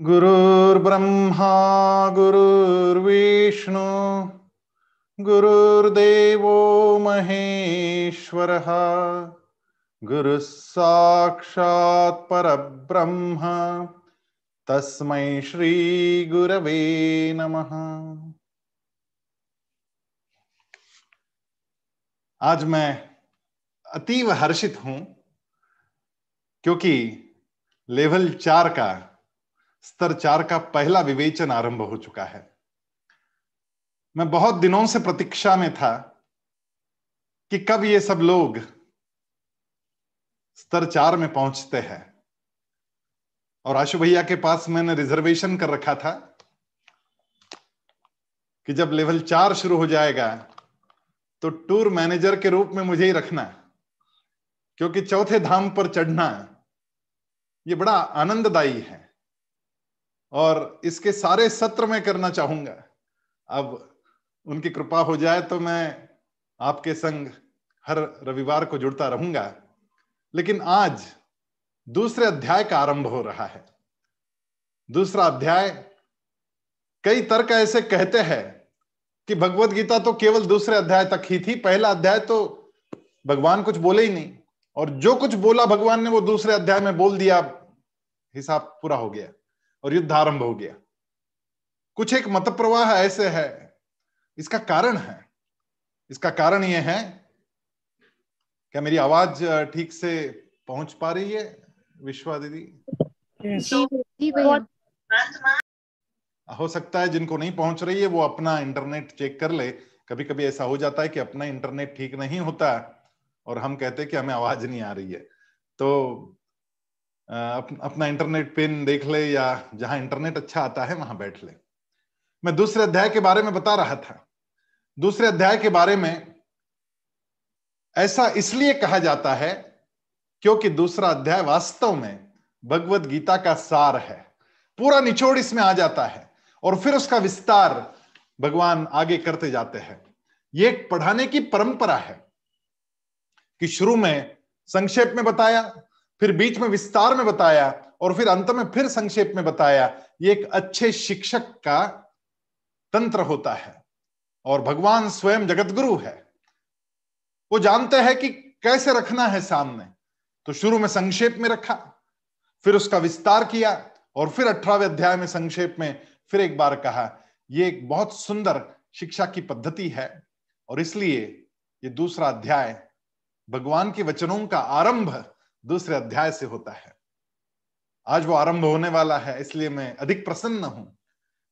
गुरुर्ब्रह्मा गुरुर्विष्णु गुरुर्देवो महेश्वरः, गुरुः साक्षात् परब्रह्म, तस्मै श्रीगुरवे नमः। आज मैं अतीव हर्षित हूँ, क्योंकि लेवल चार का स्तर चार का पहला विवेचन आरंभ हो चुका है। मैं बहुत दिनों से प्रतीक्षा में था कि कब ये सब लोग स्तर चार में पहुँचते हैं। और आशु भैया के पास मैंने रिजर्वेशन कर रखा था कि जब लेवल चार शुरू हो जाएगा तो टूर मैनेजर के रूप में मुझे ही रखना क्योंकि चौथे धाम पर चढ़ना ये बड़ा आनंददायी है। और इसके सारे सत्र में करना चाहूँगा। अब उनकी कृपा हो जाए तो मैं आपके संग हर रविवार को जुड़ता रहूँगा। लेकिन आज दूसरे अध्याय का आरंभ हो रहा है। दूसरा अध्याय, कई तर्क ऐसे कहते हैं कि भगवत गीता तो केवल दूसरे अध्याय तक ही थी, पहला अध्याय तो भगवान कुछ बोले ही नहीं। और जो कुछ बोला भगवान ने, वो दूसरे अध्याय में बोल दिया, हिसाब पूरा हो गया। और युद्ध आरंभ हो गया। कुछ एक मत प्रवाह ऐसे है इसका कारण है। इसका कारण यह है क्या मेरी आवाज़ ठीक से पहुँच पा रही है विश्वा दीदी? हो सकता है जिनको नहीं पहुँच रही है वो अपना इंटरनेट चेक कर ले। कभी कभी ऐसा हो जाता है कि अपना इंटरनेट ठीक नहीं होता और हम कहते हैं कि हमें आवाज़ नहीं आ रही है। तो अप, अपना इंटरनेट पिन देख ले या जहाँ इंटरनेट अच्छा आता है वहाँ बैठ ले। मैं दूसरे अध्याय के बारे में बता रहा था। दूसरे अध्याय के बारे में ऐसा इसलिए कहा जाता है क्योंकि दूसरा अध्याय वास्तव में भगवत गीता का सार है। पूरा निचोड़ इसमें आ जाता है और फिर उसका विस्तार भगवान आगे करते जाते हैं। ये पढ़ाने की परंपरा है कि शुरू में संक्षेप में बताया फिर बीच में विस्तार में बताया और फिर अंत में फिर संक्षेप में बताया, ये एक अच्छे शिक्षक का तंत्र होता है। और भगवान स्वयं जगत गुरु है। वो जानते हैं कि कैसे रखना है सामने। तो शुरू में संक्षेप में रखा, फिर उसका विस्तार किया और फिर अठारहवें अध्याय में संक्षेप में फिर एक बार कहा यह एक बहुत सुंदर शिक्षा की पद्धति है। और इसलिए ये दूसरा अध्याय भगवान के वचनों का आरंभ दूसरे अध्याय से होता है। आज वो आरंभ होने वाला है, इसलिए मैं अधिक प्रसन्न हूँ।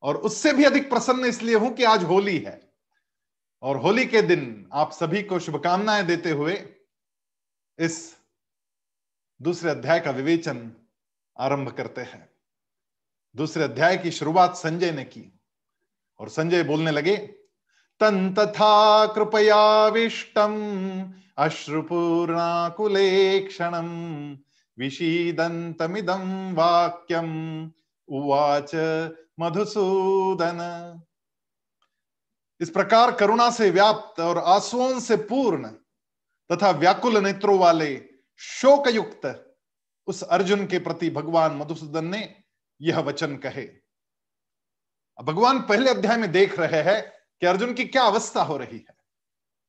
और उससे भी अधिक प्रसन्न इसलिए हूँ कि आज होली है। और होली के दिन आप सभी को शुभकामनाएँ देते हुए इस दूसरे अध्याय का विवेचन आरंभ करते हैं। दूसरे अध्याय की शुरुआत संजय ने की। और संजय बोलने लगे, तन तथा कृपयाविष्टम अश्रुपूर्णाकुलेक्षणम विषीदन्तमिदं वाक्यम। उवाच मधुसूदन। इस प्रकार करुणा से व्याप्त और आंसुओं से पूर्ण तथा व्याकुल नेत्रों वाले शोक युक्त उस अर्जुन के प्रति भगवान मधुसूदन ने यह वचन कहे। भगवान पहले अध्याय में देख रहे हैं कि अर्जुन की क्या अवस्था हो रही है।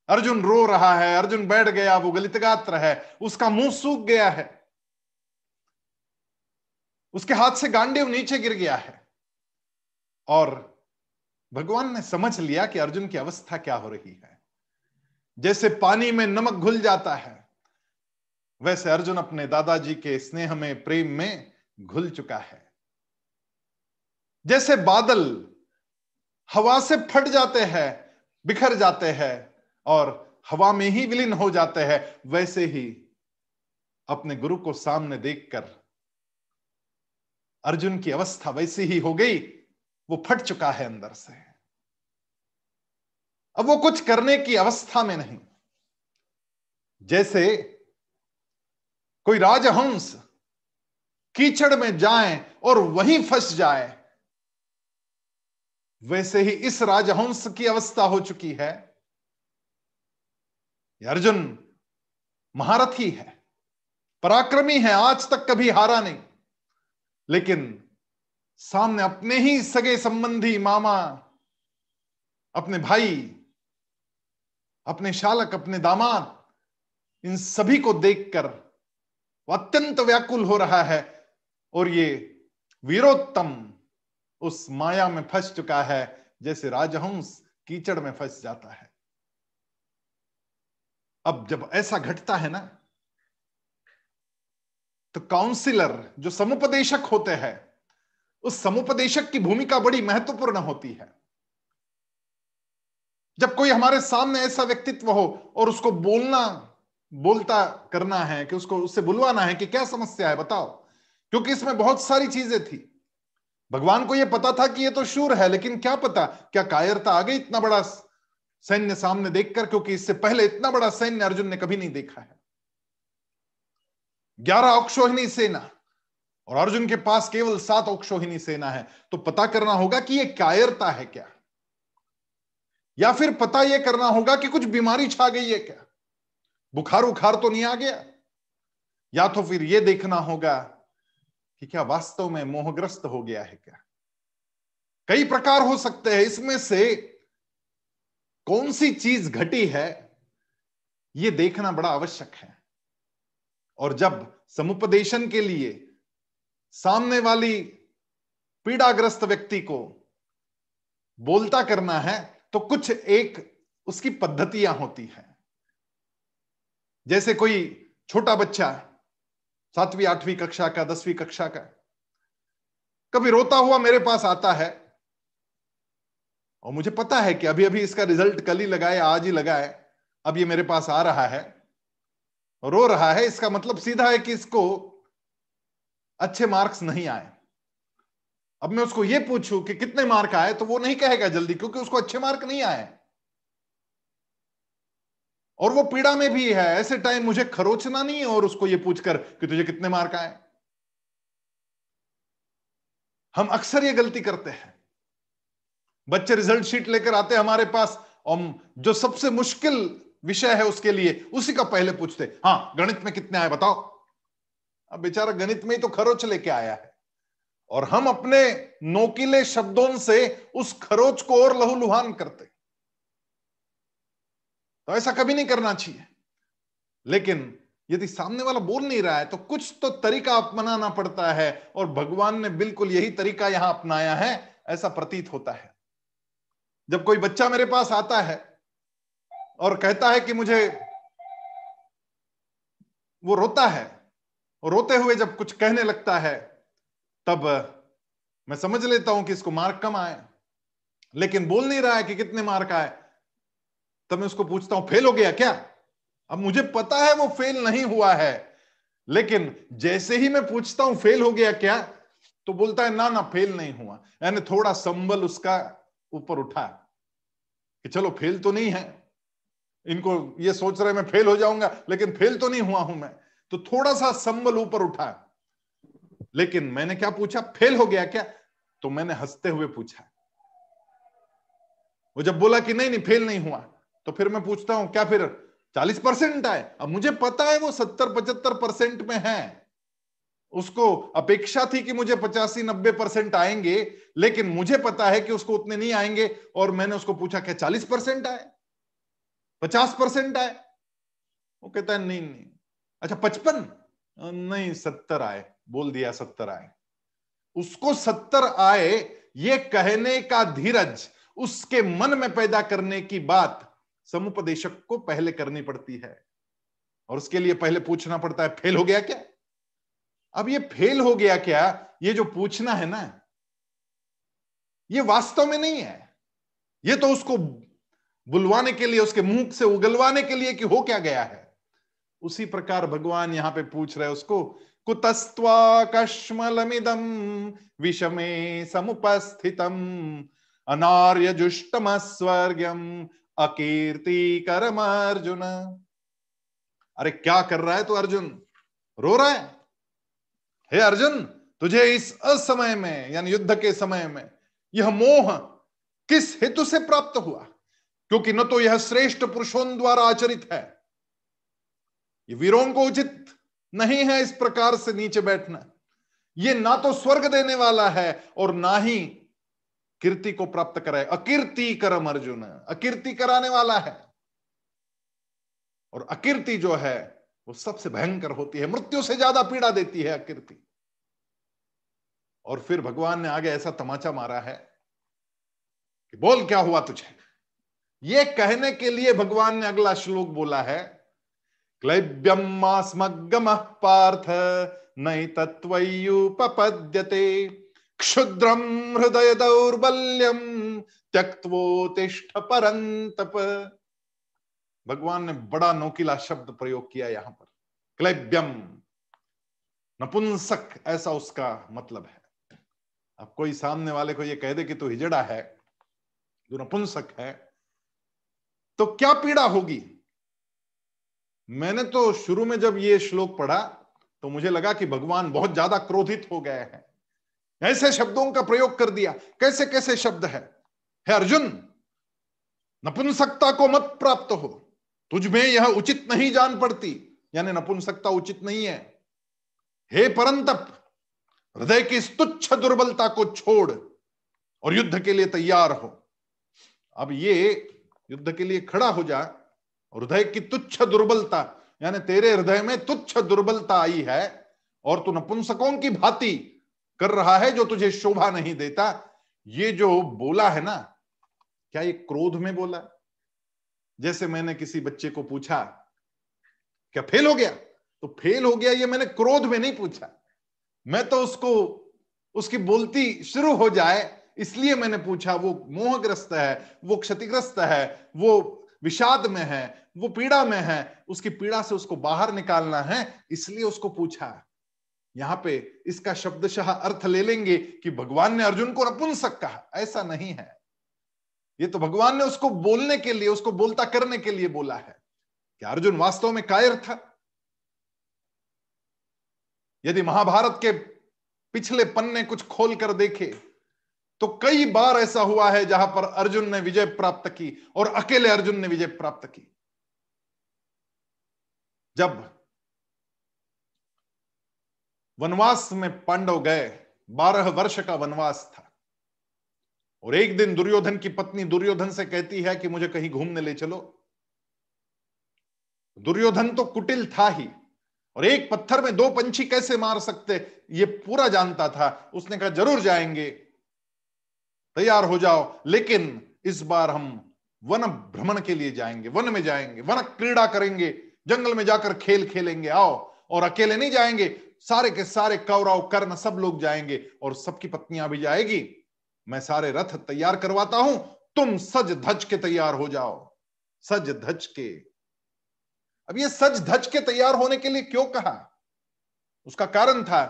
अर्जुन रो रहा है, अर्जुन बैठ गया, वो गलित गात्र है, उसका मुँह सूख गया है। उसके हाथ से गांडीव नीचे गिर गया है। और भगवान ने समझ लिया कि अर्जुन की अवस्था क्या हो रही है। जैसे पानी में नमक घुल जाता है, वैसे अर्जुन अपने दादाजी के स्नेह में, प्रेम में घुल चुका है। जैसे बादल हवा से फट जाते हैं, बिखर जाते हैं और हवा में ही विलीन हो जाते हैं, वैसे ही अपने गुरु को सामने देखकर अर्जुन की अवस्था वैसी ही हो गई, वो फट चुका है अंदर से। अब वो कुछ करने की अवस्था में नहीं। जैसे कोई राजहंस कीचड़ में जाए और वहीं फंस जाए, वैसे ही इस राजहंस की अवस्था हो चुकी है। अर्जुन, महारथी है, पराक्रमी है, आज तक कभी हारा नहीं। लेकिन सामने अपने ही सगे संबंधी मामा, अपने भाई, अपने शालक, अपने दामाद, इन सभी को देखकर वो अत्यंत व्याकुल हो रहा है और ये वीरोत्तम उस माया में फंस चुका है, जैसे राजहंस कीचड़ में फंस जाता है। अब जब ऐसा घटता है ना तो काउंसिलर जो समुपदेशक होते हैं, उस समुपदेशक की भूमिका बड़ी महत्वपूर्ण होती है। जब कोई हमारे सामने ऐसा व्यक्तित्व हो और उसको बोलना, बोलता करना है कि उसको, उससे बुलवाना है कि क्या समस्या है, बताओ। क्योंकि इसमें बहुत सारी चीज़ें थी। भगवान को यह पता था कि यह तो शूर है, लेकिन क्या पता, क्या कायरता आ गई इतना बड़ा सैन्य सामने देखकर, क्योंकि इससे पहले इतना बड़ा सैन्य अर्जुन ने कभी नहीं देखा है। ग्यारह अक्षोहिणी सेना, और अर्जुन के पास केवल सात अक्षोहिणी सेना है। तो पता करना होगा कि यह कायरता है क्या? या फिर पता यह करना होगा कि कुछ बीमारी छा गई है क्या? बुखार उखार तो नहीं आ गया? या तो फिर यह देखना होगा कि क्या वास्तव में मोहग्रस्त हो गया है क्या? कई प्रकार हो सकते हैं। इसमें से कौन सी चीज़ घटी है यह देखना बड़ा आवश्यक है। और जब समुपदेशन के लिए सामने वाली पीड़ाग्रस्त व्यक्ति को बोलता करना है तो कुछ एक उसकी पद्धतियाँ होती हैं। जैसे कोई छोटा बच्चा सातवीं, आठवीं कक्षा का, दसवीं कक्षा का, कभी रोता हुआ मेरे पास आता है और मुझे पता है कि अभी अभी इसका रिज़ल्ट कल ही लगाए, आज ही लगाए, अब ये मेरे पास आ रहा है। रो रहा है, इसका मतलब सीधा है कि इसको अच्छे मार्क्स नहीं आए। अब मैं उसको ये पूछूँ कि कितने मार्क आए तो वो नहीं कहेगा जल्दी, क्योंकि उसको अच्छे मार्क नहीं आए। और वो पीड़ा में भी है, ऐसे टाइम मुझे खरोचना नहीं और उसको ये पूछकर कि तुझे कितने मार्क आए। हम अक्सर ये गलती करते हैं। बच्चे रिज़ल्ट शीट लेकर आते हमारे पास, और जो सबसे मुश्किल विषय है उसके लिए, उसी का पहले पूछते हाँ गणित में कितने आए बताओ। अब बेचारा गणित में ही तो खरोच लेके आया है। और हम अपने नोकीले शब्दों से उस खरोच को और लहूलुहान करते। तो ऐसा कभी नहीं करना चाहिए। लेकिन यदि सामने वाला बोल नहीं रहा है तो कुछ तो तरीका अपनाना पड़ता है, और भगवान ने बिल्कुल यही तरीका यहाँ अपनाया है, ऐसा प्रतीत होता है। जब कोई बच्चा मेरे पास आता है और कहता है कि मुझे वो रोता है, और रोते हुए जब कुछ कहने लगता है, तब मैं समझ लेता हूँ कि इसको मार्क कम आए। लेकिन बोल नहीं रहा है कि कितने मार्क आए। तब मैं उसको पूछता हूँ, फेल हो गया क्या? अब मुझे पता है वो फेल नहीं हुआ है। लेकिन जैसे ही मैं पूछता हूँ, फेल हो गया क्या? तो बोलता है, ना ना, फेल नहीं हुआ। यानी थोड़ा संबल उसका ऊपर उठा कि चलो फेल तो नहीं है। इनको ये सोच रहे मैं फेल हो जाऊँगा, लेकिन फेल तो नहीं हुआ हूँ मैं। तो थोड़ा सा संबल ऊपर उठा। लेकिन मैंने क्या पूछा? फेल हो गया क्या? तो मैंने हँसते हुए पूछा। वो जब बोला कि नहीं नहीं, फेल नहीं हुआ तो फिर मैं पूछता हूँ, क्या फिर चालीस परसेंट आए? अब मुझे पता है वो सत्तर, पचहत्तर परसेंट में है। उसको अपेक्षा थी कि मुझे पचासी, नब्बे परसेंट आएँगे लेकिन मुझे पता है कि उसको उतने नहीं आएँगे। और मैंने उसको पूछा, क्या चालीस परसेंट आए? पचास परसेंट आए? वो कहता है, नहीं नहीं। अच्छा पचपन? नहीं, सत्तर आए। बोल दिया, सत्तर आए। उसको सत्तर आए, ये कहने का धीरज उसके मन में पैदा करने की बात समुपदेशक को पहले करनी पड़ती है। और उसके लिए पहले पूछना पड़ता है, फेल हो गया क्या? अब ये फेल हो गया क्या? ये जो पूछना है ना ये वास्तव में नहीं है। ये तो उसको बुलवाने के लिए, उसके मुँह से उगलवाने के लिए कि हो क्या गया है। उसी प्रकार भगवान यहाँ पे पूछ रहे उसको, कुतस्त्वा कश्मलमिदम विषमे समुपस्थितम अनार्य जुष्टम स्वर्गम अकीर्ति करम अर्जुन अरे क्या कर रहा है तू अर्जुन? रो रहा है? हे अर्जुन, तुझे इस असमय में, यानी युद्ध के समय में यह मोह किस हेतु से प्राप्त हुआ? क्योंकि न तो यह श्रेष्ठ पुरुषों द्वारा आचरित है। ये वीरों को उचित नहीं है इस प्रकार से नीचे बैठना। ये ना तो स्वर्ग देने वाला है और ना ही कीर्ति को प्राप्त कराए। अकीर्ति करम अर्जुन, अकीर्ति कराने वाला है। और अकीर्ति जो है, वो सबसे भयंकर होती है। मृत्यु से ज़्यादा पीड़ा देती है अकीर्ति। और फिर भगवान ने आगे ऐसा तमाचा मारा है कि बोल क्या हुआ तुझे? ये कहने के लिए भगवान ने अगला श्लोक बोला है क्लैब्यम पार्थ नई तत्वयुपपद्यते क्षुद्रम हृदय दौर्बल्यम त्यक्तवोतिष्ठ परंतप भगवान ने बड़ा नोकिला शब्द प्रयोग किया यहाँ पर। क्लैब्यम नपुंसक ऐसा उसका मतलब है। अब कोई सामने वाले को यह कह दे कि तू हिजड़ा है जो नपुंसक है तो क्या पीड़ा होगी? मैंने तो शुरू में जब ये श्लोक पढ़ा तो मुझे लगा कि भगवान बहुत ज़्यादा क्रोधित हो गए हैं। ऐसे शब्दों का प्रयोग कर दिया। कैसे कैसे शब्द है? हे अर्जुन, नपुंसकता को मत प्राप्त हो। तुझ में यह उचित नहीं जान पड़ती। यानी नपुंसकता उचित नहीं है। हे परंतप हृदय की इस तुच्छ दुर्बलता को छोड़ और युद्ध के लिए तैयार हो। अब ये युद्ध के लिए खड़ा हो जा हृदय की तुच्छ दुर्बलता, यानी तेरे हृदय में तुच्छ दुर्बलता आई है और तू नपुंसकों की भांति कर रहा है जो तुझे शोभा नहीं देता, ये जो बोला है ना, क्या ये क्रोध में बोला? जैसे मैंने किसी बच्चे को पूछा, क्या फेल हो गया? तो फेल हो गया ये मैंने क्रोध में नहीं पूछा। मैं तो उसको, उसकी बोलती शुरू हो जाए, इसलिए मैंने पूछा, वो मोहग्रस्त है, वो क्षतिग्रस्त है, वो विषाद में है, वो पीड़ा में है, उसकी पीड़ा से उसको बाहर निकालना है, इसलिए उसको पूछा। है यहाँ पे इसका शब्दशाह अर्थ ले लेंगे कि भगवान ने अर्जुन को नपुंसक कहा। ऐसा नहीं है। ये तो भगवान ने उसको बोलने के लिए, उसको बोलता करने के लिए बोला है। कि अर्जुन वास्तव में कायर था? यदि महाभारत के पिछले पन्ने कुछ खोल कर देखे तो कई बार ऐसा हुआ है जहाँ पर अर्जुन ने विजय प्राप्त की और अकेले अर्जुन ने विजय प्राप्त की। जब वनवास में पांडव गए, बारह वर्ष का वनवास था, और एक दिन दुर्योधन की पत्नी दुर्योधन से कहती है कि मुझे कहीं घूमने ले चलो। दुर्योधन तो कुटिल था ही और एक पत्थर में दो पंछी कैसे मार सकते? ये पूरा जानता था। उसने कहा, ज़रूर जाएँगे। तैयार हो जाओ। लेकिन इस बार हम वन भ्रमण के लिए जाएँगे। वन में जाएँगे। वन क्रीड़ा करेंगे। जंगल में जाकर खेल खेलेंगे। आओ। और अकेले नहीं जाएँगे। सारे के सारे कौरव, कर्ण सब लोग जाएँगे। और सबकी पत्नियाँ भी जाएगी। मैं सारे रथ तैयार करवाता हूँ। तुम सज धज के तैयार हो जाओ। सज धज के अब ये सज धज के तैयार होने के लिए क्यों कहा? उसका कारण था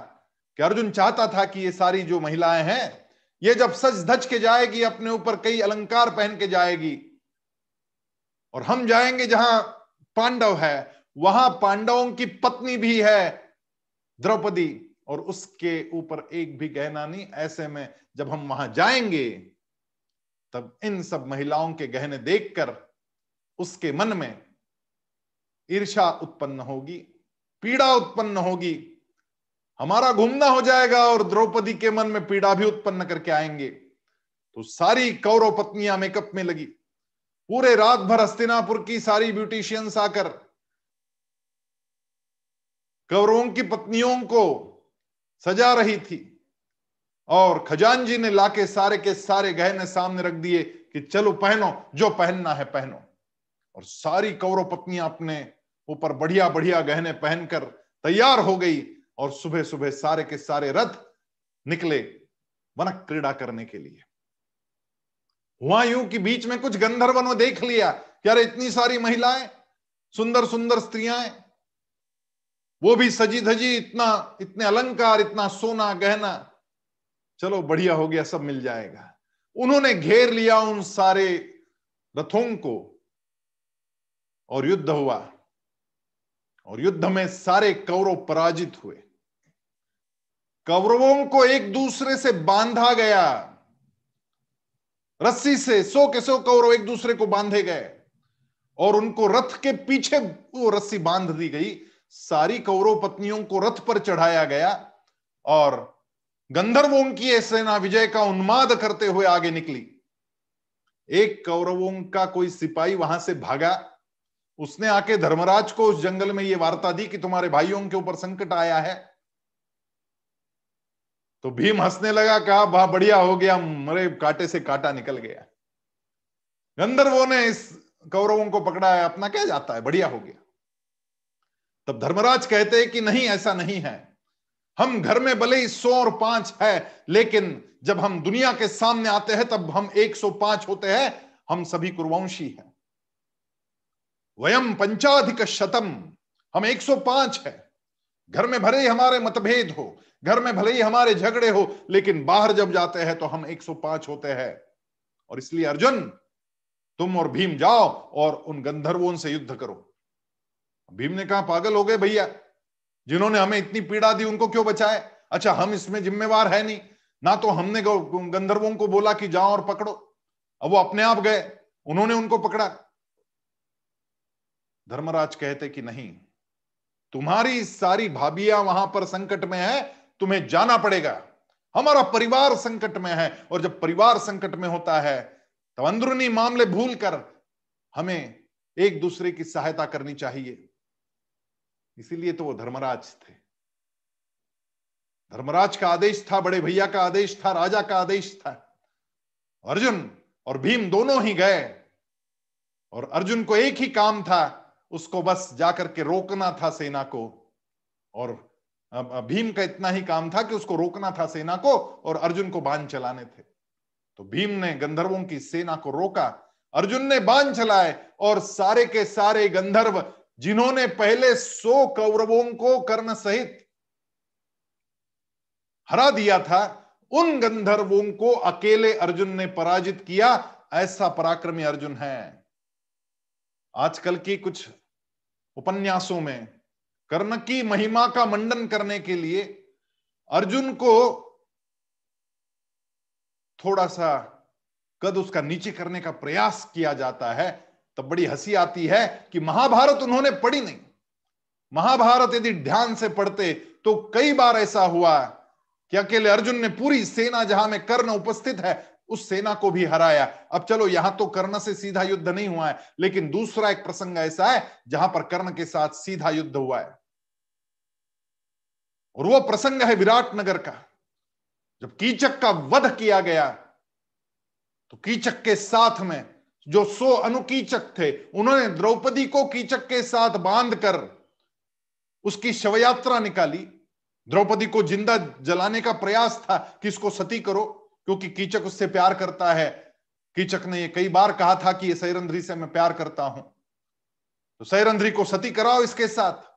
कि अर्जुन चाहता था कि ये सारी जो महिलाएँ हैं, ये जब सच धज के जाएगी, अपने ऊपर कई अलंकार पहन के जाएगी। और हम जाएँगे जहाँ पांडव है, वहाँ पांडवों की पत्नी भी है, द्रौपदी। और उसके ऊपर एक भी गहना नहीं, ऐसे में जब हम वहाँ जाएँगे, तब इन सब महिलाओं के गहने देखकर उसके मन में ईर्षा उत्पन्न होगी, पीड़ा उत्पन्न होगी, हमारा घूमना हो जाएगा और द्रौपदी के मन में पीड़ा भी उत्पन्न करके आएँगे। तो सारी कौरव पत्नियाँ मेकअप में लगी। पूरे रात भर हस्तिनापुर की सारी ब्यूटिशियंस आकर कौरवों की पत्नियों को सजा रही थी और खजान जी ने लाके सारे के सारे गहने सामने रख दिए कि चलो पहनो, जो पहनना है पहनो। और सारी कौरव पत्नियाँ अपने ऊपर बढ़िया बढ़िया गहने पहनकर तैयार हो गई और सुबह सुबह सारे के सारे रथ निकले वन क्रीड़ा करने के लिए। हुआ यूँ कि बीच में कुछ गंधर्वनों देख लिया अरे इतनी सारी महिलाएँ सुंदर सुंदर स्त्रियाँ, वो भी सजी धजी इतना, इतने अलंकार, इतना सोना, गहना। चलो बढ़िया हो गया, सब मिल जाएगा। उन्होंने घेर लिया उन सारे रथों को और युद्ध हुआ। और युद्ध में सारे कौरव पराजित हुए। कौरवों को एक दूसरे से बांधा गया। रस्सी से सो के सो कौरव एक दूसरे को बांधे गए। और उनको रथ के पीछे वो रस्सी बाँध दी गई। सारी कौरव पत्नियों को रथ पर चढ़ाया गया। और गंधर्वों की सेना विजय का उन्माद करते हुए आगे निकली। एक कौरवों का कोई सिपाही वहाँ से भागा। उसने आके धर्मराज को उस जंगल में ये वार्ता दी कि तुम्हारे भाइयों के ऊपर संकट आया है। तो भीम हंसने लगा, कहा, वाह, बढ़िया हो गया, मरे कांटे से कांटा निकल गया। गंधर्वों ने इस कौरवों को पकड़ा है अपना क्या जाता है? बढ़िया हो गया। तब धर्मराज कहते हैं कि नहीं, ऐसा नहीं है। हम घर में भले ही सौ और पाँच है, लेकिन जब हम दुनिया के सामने आते हैं, तब हम एक सौ पाँच होते हैं। हम सभी कुरुवंशी हैं। वयम पंचाधिक शतम। हम एक सौ पाँच है। घर में भले ही हमारे मतभेद हो, घर में भले ही हमारे झगड़े हो, लेकिन बाहर जब जाते हैं तो हम 105 होते हैं। और इसलिए अर्जुन, तुम और भीम जाओ और उन गंधर्वों से युद्ध करो। भीम ने कहा, पागल हो गए भैया। जिन्होंने हमें इतनी पीड़ा दी, उनको क्यों बचाए? अच्छा हम इसमें जिम्मेवार है नहीं। ना तो हमने गंधर्वों को बोला कि जाओ और पकड़ो। अब वो अपने आप गए। उन्होंने उनको पकड़ा। धर्मराज कहते कि नहीं, तुम्हारी सारी भाभियाँ वहाँ पर संकट में है, तुम्हें जाना पड़ेगा। हमारा परिवार संकट में है, और जब परिवार संकट में होता है तो अंदरूनी मामले भूल कर हमें एक दूसरे की सहायता करनी चाहिए। इसीलिए तो वो धर्मराज थे। धर्मराज का आदेश था, बड़े भैया का आदेश था, राजा का आदेश था। अर्जुन और भीम दोनों ही गए, और अर्जुन को एक ही काम था उसको बस जाकर के रोकना था सेना को। और भीम का इतना ही काम था कि उसको रोकना था सेना को और अर्जुन को बाँध चलाने थे। तो भीम ने गंधर्वों की सेना को रोका। अर्जुन ने बाँध चलाए और सारे के सारे गंधर्व, जिन्होंने पहले सौ कौरवों को कर्ण सहित हरा दिया था, उन गंधर्वों को अकेले अर्जुन ने पराजित किया। ऐसा पराक्रमी अर्जुन है। आजकल की कुछ उपन्यासों में, कर्ण की महिमा का मंडन करने के लिए अर्जुन को थोड़ा सा कद उसका नीचे करने का प्रयास किया जाता है। तब बड़ी हँसी आती है कि महाभारत उन्होंने पढ़ी नहीं। महाभारत यदि ध्यान से पढ़ते तो कई बार ऐसा हुआ कि अकेले अर्जुन ने पूरी सेना जहाँ में कर्ण उपस्थित है उस सेना को भी हराया। अब चलो, यहाँ तो कर्ण से सीधा युद्ध नहीं हुआ है, लेकिन दूसरा एक प्रसंग ऐसा है, जहाँ पर कर्ण के साथ सीधा युद्ध हुआ है। और वह प्रसंग है विराट नगर का। जब कीचक का वध किया गया तो कीचक के साथ में जो सो अनुकीचक थे, उन्होंने द्रौपदी को कीचक के साथ बांधकर उसकी शवयात्रा निकाली। द्रौपदी को ज़िंदा जलाने का प्रयास था कि इसको सती करो। क्योंकि कीचक उससे प्यार करता है। कीचक ने ये कई बार कहा था कि सैरंध्री से मैं प्यार करता हूँ। तो सैरंध्री को सती कराओ इसके साथ।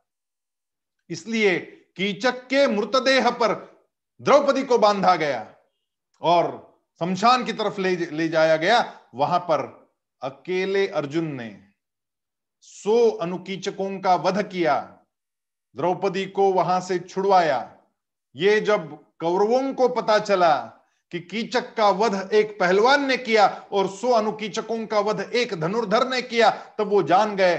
इसलिए कीचक के मृतदेह पर द्रौपदी को बांधा गया और शमशान की तरफ़ ले ले जाया गया। वहाँ पर अकेले अर्जुन ने सो अनुकीचकों का वध किया। द्रौपदी को वहाँ से छुड़वाया। ये जब कौरवों को पता चला कि कीचक का वध एक पहलवान ने किया और सो अनुकीचकों का वध एक धनुर्धर ने किया, तब वो जान गए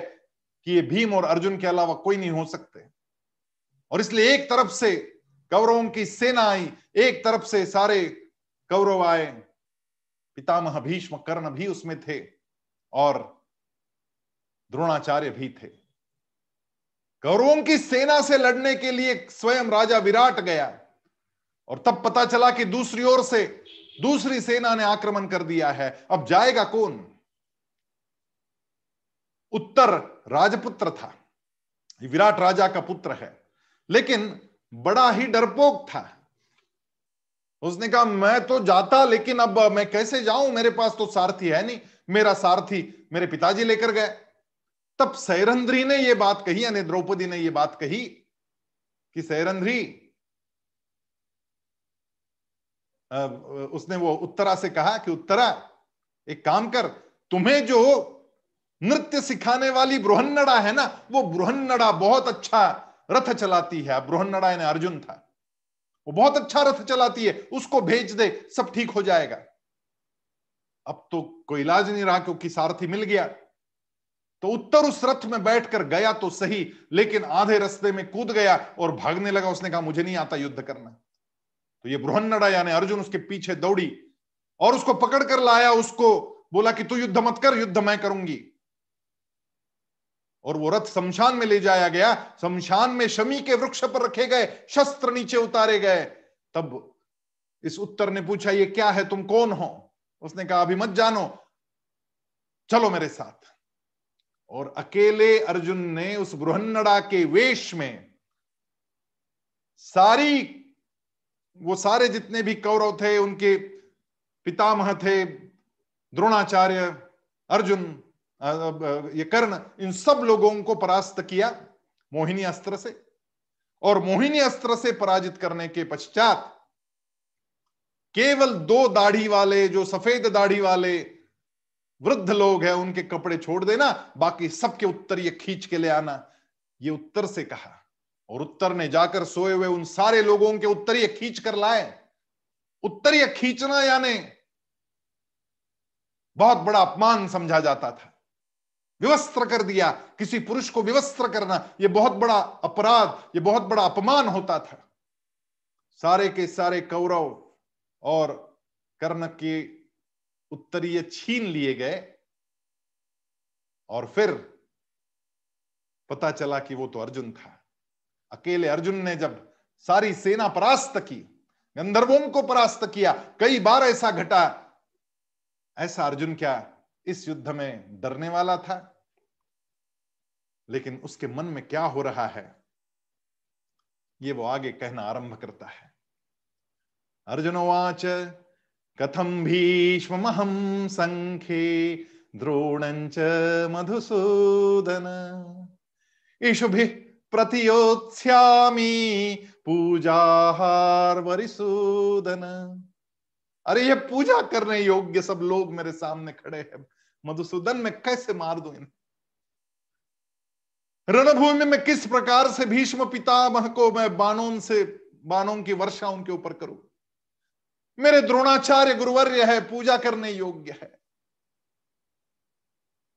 कि ये भीम और अर्जुन के अलावा कोई नहीं हो सकते। और इसलिए एक तरफ़ से कौरवों की सेना आई, एक तरफ़ से सारे कौरव आए। पितामह भीष्म कर्ण भी उसमें थे और द्रोणाचार्य भी थे। कौरवों की सेना से लड़ने के लिए स्वयं राजा विराट गया। और तब पता चला कि दूसरी ओर से, दूसरी सेना ने आक्रमण कर दिया है। अब जाएगा कौन? उत्तर राजपुत्र था। विराट राजा का पुत्र है। लेकिन बड़ा ही डरपोक था। उसने कहा, मैं तो जाता, लेकिन अब मैं कैसे जाऊँ? मेरे पास तो सारथी है नहीं। मेरा सारथी मेरे पिताजी लेकर गए। तब सैरंद्री ने यह बात कही, यानी द्रौपदी ने यह बात कही कि सैरंध्री उसने वो उत्तरा से कहा कि, उत्तरा, एक काम कर, तुम्हें जो नृत्य सिखाने वाली बृहन्नड़ा है ना, वो बृहन्नड़ा बहुत अच्छा रथ चलाती है। बृहन्नड़ा ने अर्जुन था। वो बहुत अच्छा रथ चलाती है, उसको भेज दे, सब ठीक हो जाएगा। अब तो कोई इलाज नहीं रहा, क्योंकि सारथी मिल गया। तो उत्तर उस रथ में बैठकर गया तो सही, लेकिन आधे रास्ते में कूद गया और भागने लगा। उसने कहा, मुझे नहीं आता युद्ध करना। तो ये बृहन्नड़ा यानी अर्जुन उसके पीछे दौड़ी और उसको पकड़ कर लाया, उसको बोला कि तू युद्ध मत कर, युद्ध मैं करूँगी। और वो रथ शमशान में ले जाया गया। शमशान में शमी के वृक्ष पर रखे गए, शस्त्र नीचे उतारे गए। तब इस उत्तर ने पूछा, ये क्या है? तुम कौन हो? उसने कहा, अभी मत जानो। चलो मेरे साथ। और अकेले अर्जुन ने उस बृहन्नड़ा के वेश में सारी वो सारे जितने भी कौरव थे, उनके पितामह थे, द्रोणाचार्य, अर्जुन ये कर्ण, इन सब लोगों को परास्त किया मोहिनी अस्त्र से। और मोहिनी अस्त्र से पराजित करने के पश्चात केवल दो दाढ़ी वाले, जो सफ़ेद दाढ़ी वाले वृद्ध लोग हैं, उनके कपड़े छोड़ देना, बाकी सबके उत्तर ये खींच के ले आना। ये उत्तर से कहा। और उत्तर ने जाकर सोए हुए उन सारे लोगों के उत्तरीय खींच कर लाए। उत्तरीय खींचना यानी बहुत बड़ा अपमान समझा जाता था। विवस्त्र कर दिया, किसी पुरुष को विवस्त्र करना यह बहुत बड़ा अपराध यह बहुत बड़ा अपमान होता था। सारे के सारे कौरव और कर्ण के उत्तरीय छीन लिए गए। और फिर पता चला कि वो तो अर्जुन था। अकेले अर्जुन ने जब सारी सेना परास्त की, गंधर्वों को परास्त किया, कई बार ऐसा घटा, ऐसा अर्जुन क्या इस युद्ध में डरने वाला था? लेकिन उसके मन में क्या हो रहा है? ये वो आगे कहना आरंभ करता है। अर्जुनोवाच कथम भीष्महम संखे द्रोणंच मधुसूदन। ईशुभि प्रतियोत्स्यामी पूजाहार वरिसूदन अरे, ये पूजा करने योग्य सब लोग मेरे सामने खड़े हैं। मधुसूदन, में कैसे मार दू इन्हें? रणभूमि में किस प्रकार से भीष्म पितामह को मैं बाणों से, बाणों की वर्षा उनके ऊपर करूँ? मेरे द्रोणाचार्य गुरुवर्य है, पूजा करने योग्य है।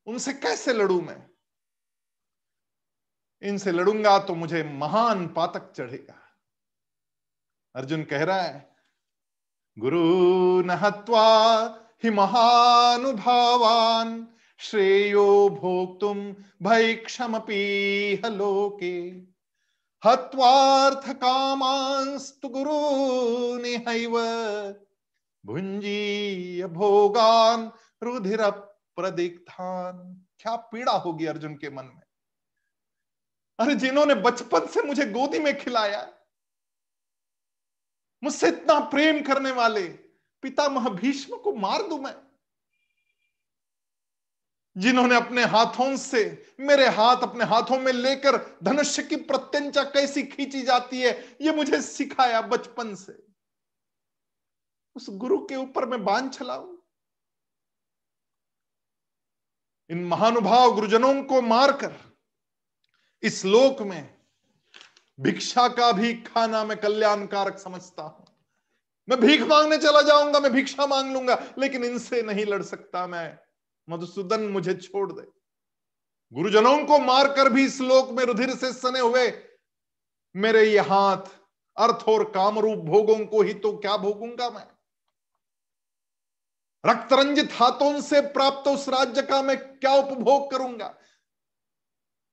उनसे कैसे लड़ू मैं? इनसे लड़ूँगा तो मुझे महान पातक चढ़ेगा। अर्जुन कह रहा है, गुरु नहत्वा हि महानुभावान, श्रेयो भोक्तुम भैक्षमपीह लोके। हत्वार्थ कामांस्तु गुरु निहैव भुंजीय भोगान रुधिर प्रदिग्धान क्या पीड़ा होगी अर्जुन के मन में? अरे जिन्होंने बचपन से मुझे गोदी में खिलाया, मुझसे इतना प्रेम करने वाले पितामह भीष्म को मार दू मैं? जिन्होंने अपने हाथों से, मेरे हाथ अपने हाथों में लेकर धनुष्य की प्रत्यंचा कैसी खींची जाती है, ये मुझे सिखाया बचपन से। उस गुरु के ऊपर मैं बाँध चलाऊ। इन महानुभाव गुरुजनों को मारकर इस लोक में भिक्षा का भी खाना मैं कल्याणकारक समझता हूँ। मैं भीख मांगने चला जाऊँगा, मैं भिक्षा मांग लूँगा, लेकिन इनसे नहीं लड़ सकता मैं। मधुसूदन मुझे छोड़ दे। गुरुजनों को मारकर भी इस लोक में रुधिर से सने हुए मेरे ये हाथ, अर्थ और कामरूप भोगों को ही तो क्या भोगूँगा मैं? रक्तरंजित हाथों से प्राप्त उस राज्य का मैं क्या उपभोग करूँगा?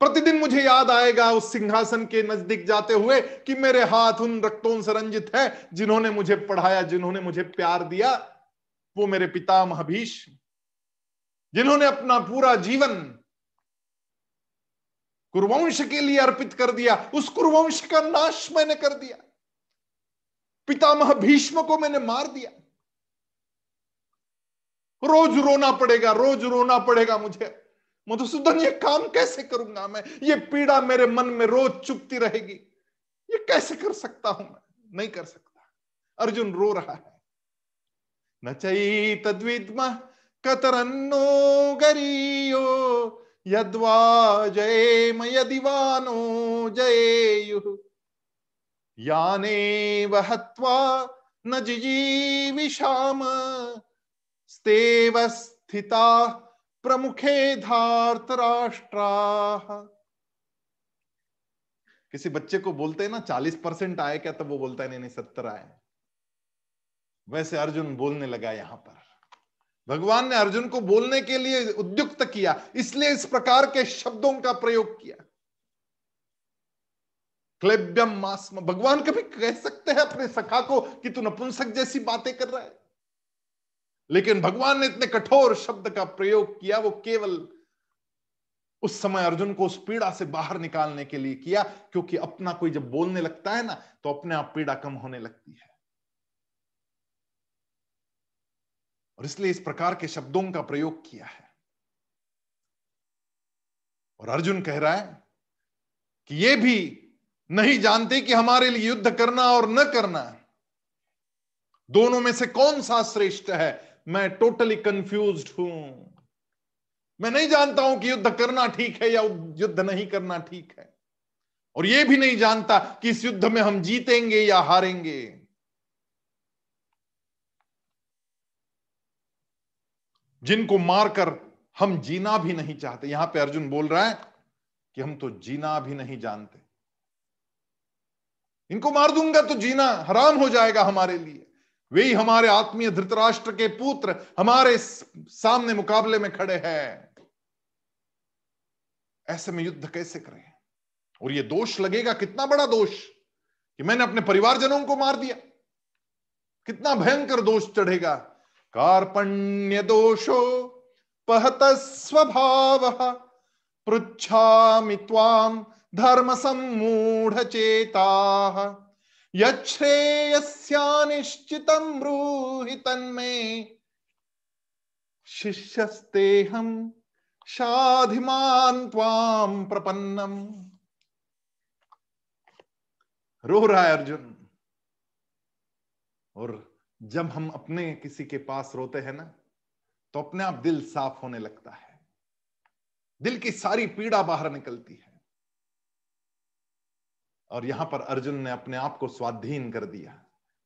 प्रतिदिन मुझे याद आएगा उस सिंहासन के नज़दीक जाते हुए कि मेरे हाथ उन रक्तों से रंजित है, जिन्होंने मुझे पढ़ाया, जिन्होंने मुझे प्यार दिया, वो मेरे पिता भीष्म, जिन्होंने अपना पूरा जीवन कुरुवंश के लिए अर्पित कर दिया, उस कुरुवंश का नाश मैंने कर दिया, पितामह भीष्म को मैंने मार दिया। रोज रोना पड़ेगा, रोज रोना पड़ेगा मुझे। मधुसूदन, ये काम कैसे करूँगा मैं ये पीड़ा मेरे मन में रोज चुपती रहेगी। ये कैसे कर सकता हूँ मैं? नहीं कर सकता। अर्जुन रो रहा है। न चई तद्विद्म, कतरन्नो गरीयो, यद्वा जयेम यदिवानो जयेयुः। याने वहत्वा न जिजीविषाम स्थिता प्रमुखे धार्त राष्ट्रा किसी बच्चे को बोलते हैं ना, चालीस परसेंट आए क्या, तब वो बोलता है, नहीं नहीं, सत्तर आए वैसे अर्जुन बोलने लगा यहाँ पर। भगवान ने अर्जुन को बोलने के लिए उद्युक्त किया, इसलिए इस प्रकार के शब्दों का प्रयोग किया। क्लेब्यम मास्म। भगवान कभी कह सकते हैं अपने सखा को कि तू नपुंसक जैसी बातें कर रहा है। लेकिन भगवान ने इतने कठोर शब्द का प्रयोग किया, वो केवल उस समय अर्जुन को उस पीड़ा से बाहर निकालने के लिए किया, क्योंकि अपना कोई जब बोलने लगता है ना तो अपने आप पीड़ा कम होने लगती है। और इसलिए इस प्रकार के शब्दों का प्रयोग किया है। और अर्जुन कह रहा है कि ये भी नहीं जानते कि हमारे लिए युद्ध करना और न करना, दोनों में से कौन सा श्रेष्ठ है? मैं टोटली कंफ्यूज हूँ। मैं नहीं जानता हूँ कि युद्ध करना ठीक है या युद्ध नहीं करना ठीक है। और यह भी नहीं जानता कि इस युद्ध में हम जीतेंगे या हारेंगे। जिनको मारकर हम जीना भी नहीं चाहते। यहाँ पे अर्जुन बोल रहा है कि हम तो जीना भी नहीं जानते। इनको मार दूँगा तो जीना हराम हो जाएगा हमारे लिए। वे हमारे आत्मीय धृतराष्ट्र के पुत्र हमारे सामने मुकाबले में खड़े हैं। ऐसे में युद्ध कैसे करें? और ये दोष लगेगा? कितना बड़ा दोष कि मैंने अपने परिवारजनों को मार दिया। कितना भयंकर दोष चढ़ेगा? कार्पण्य दोषो पहत स्वभाव पृछा ताम धर्म सम्मूढ़ चेता यश्रेयस्यानिश्चित ब्रूहि तन्मे। शिष्यस्ते हम शाधिमान त्वाम प्रपन्नम। रो रहा है अर्जुन। और जब हम अपने किसी के पास रोते हैं ना तो अपने आप दिल साफ़ होने लगता है। दिल की सारी पीड़ा बाहर निकलती है। और यहाँ पर अर्जुन ने अपने आप को स्वाधीन कर दिया।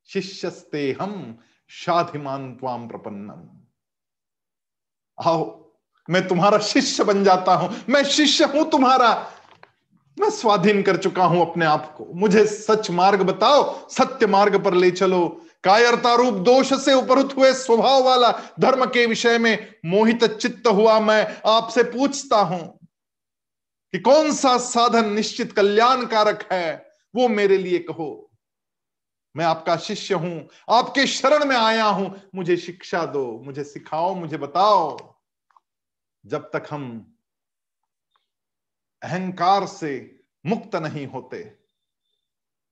शिष्यस्ते हम शाधिमान त्वाम प्रपन्नम। आओ, मैं तुम्हारा शिष्य बन जाता हूँ। मैं शिष्य हूँ तुम्हारा। मैं स्वाधीन कर चुका हूँ अपने आप को। मुझे सच मार्ग बताओ, सत्य मार्ग पर ले चलो। कायरता रूप दोष से उपरुत हुए स्वभाव वाला धर्म के विषय में मोहित चित्त हुआ मैं। आपसे पूछता हूँ कि कौन सा साधन निश्चित कल्याणकारक है, वो मेरे लिए कहो। मैं आपका शिष्य हूँ, आपके शरण में आया हूँ। मुझे शिक्षा दो, मुझे सिखाओ, मुझे बताओ। जब तक हम अहंकार से मुक्त नहीं होते,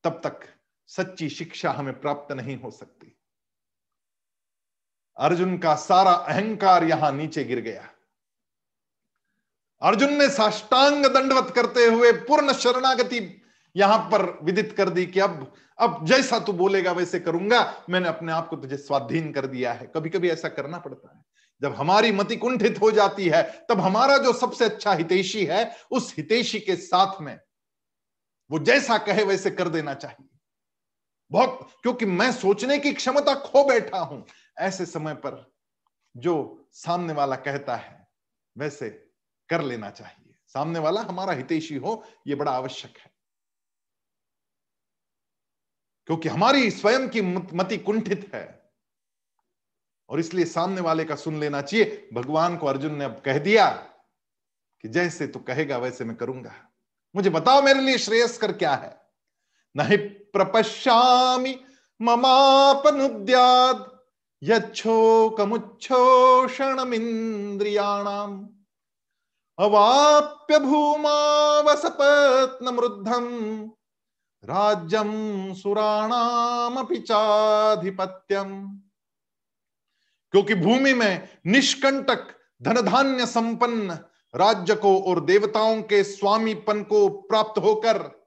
तब तक सच्ची शिक्षा हमें प्राप्त नहीं हो सकती। अर्जुन का सारा अहंकार यहाँ नीचे गिर गया। अर्जुन ने साष्टांग दंडवत करते हुए पूर्ण शरणागति यहाँ पर विदित कर दी कि अब अब जैसा तू बोलेगा वैसे करूँगा। मैंने अपने आप को तुझे स्वाधीन कर दिया है। कभी कभी ऐसा करना पड़ता है। जब हमारी मति कुंठित हो जाती है, तब हमारा जो सबसे अच्छा हितेशी है, उस हितेशी के साथ में वो जैसा कहे वैसे कर देना चाहिए। बहुत, क्योंकि मैं सोचने की क्षमता खो बैठा हूँ। ऐसे समय पर जो सामने वाला कहता है, वैसे कर लेना चाहिए। सामने वाला हमारा हितेशी हो यह बड़ा आवश्यक है। क्योंकि हमारी स्वयं की मति कुंठित है। और इसलिए सामने वाले का सुन लेना चाहिए। भगवान को अर्जुन ने अब कह दिया कि जैसे तू कहेगा, वैसे मैं करूँगा। मुझे बताओ मेरे लिए श्रेयस्कर क्या है। नहीं प्रपश्यामि, ममापनुद्याद, यच्छोकमुच्छोषणमिन्द्रियाणाम्। अवाप्य भूमा वसपत्न मृद्धम राज्यम सुराणामपि चाधिपत्यम। क्योंकि भूमि में निष्कंटक, धनधान्य संपन्न राज्य को और देवताओं के स्वामीपन को प्राप्त होकर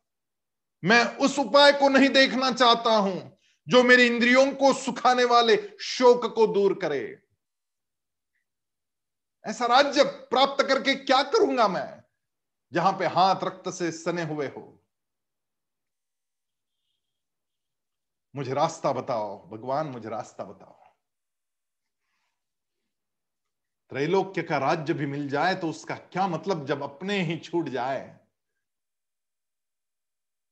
मैं उस उपाय को नहीं देखना चाहता हूँ, जो मेरी इंद्रियों को सुखाने वाले शोक को दूर करे। ऐसा राज्य प्राप्त करके क्या करूँगा मैं, जहाँ पे हाथ रक्त से सने हुए हो? मुझे रास्ता बताओ, भगवान मुझे रास्ता बताओ। त्रैलोक्य का राज्य भी मिल जाए तो उसका क्या मतलब जब अपने ही छूट जाए?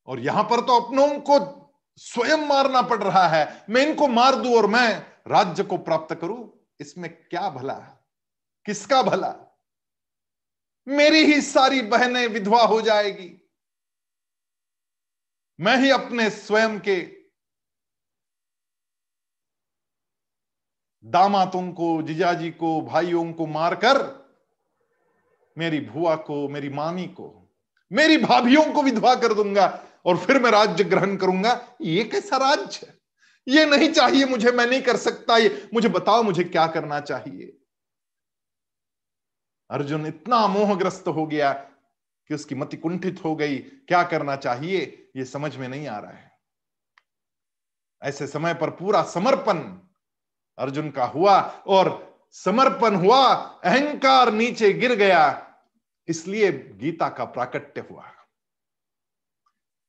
और यहाँ पर तो अपनों को स्वयं मारना पड़ रहा है। मैं इनको मार दू और मैं राज्य को प्राप्त करूँ, इसमें क्या भला किसका भला? मेरी ही सारी बहनें विधवा हो जाएगी। मैं ही अपने स्वयं के दामातों को, जिजाजी को, भाइयों को मारकर मेरी भुआ को, मेरी मामी को, मेरी भाभियों को विधवा कर दूँगा और फिर मैं राज्य ग्रहण करूँगा। ये कैसा राज्य है? ये नहीं चाहिए मुझे, मैं नहीं कर सकता ये। मुझे बताओ मुझे क्या करना चाहिए? अर्जुन इतना मोहग्रस्त हो गया कि उसकी मति कुंठित हो गई। क्या करना चाहिए? ये समझ में नहीं आ रहा है। ऐसे समय पर पूरा समर्पण अर्जुन का हुआ और समर्पण हुआ, अहंकार नीचे गिर गया। इसलिए गीता का प्राकट्य हुआ।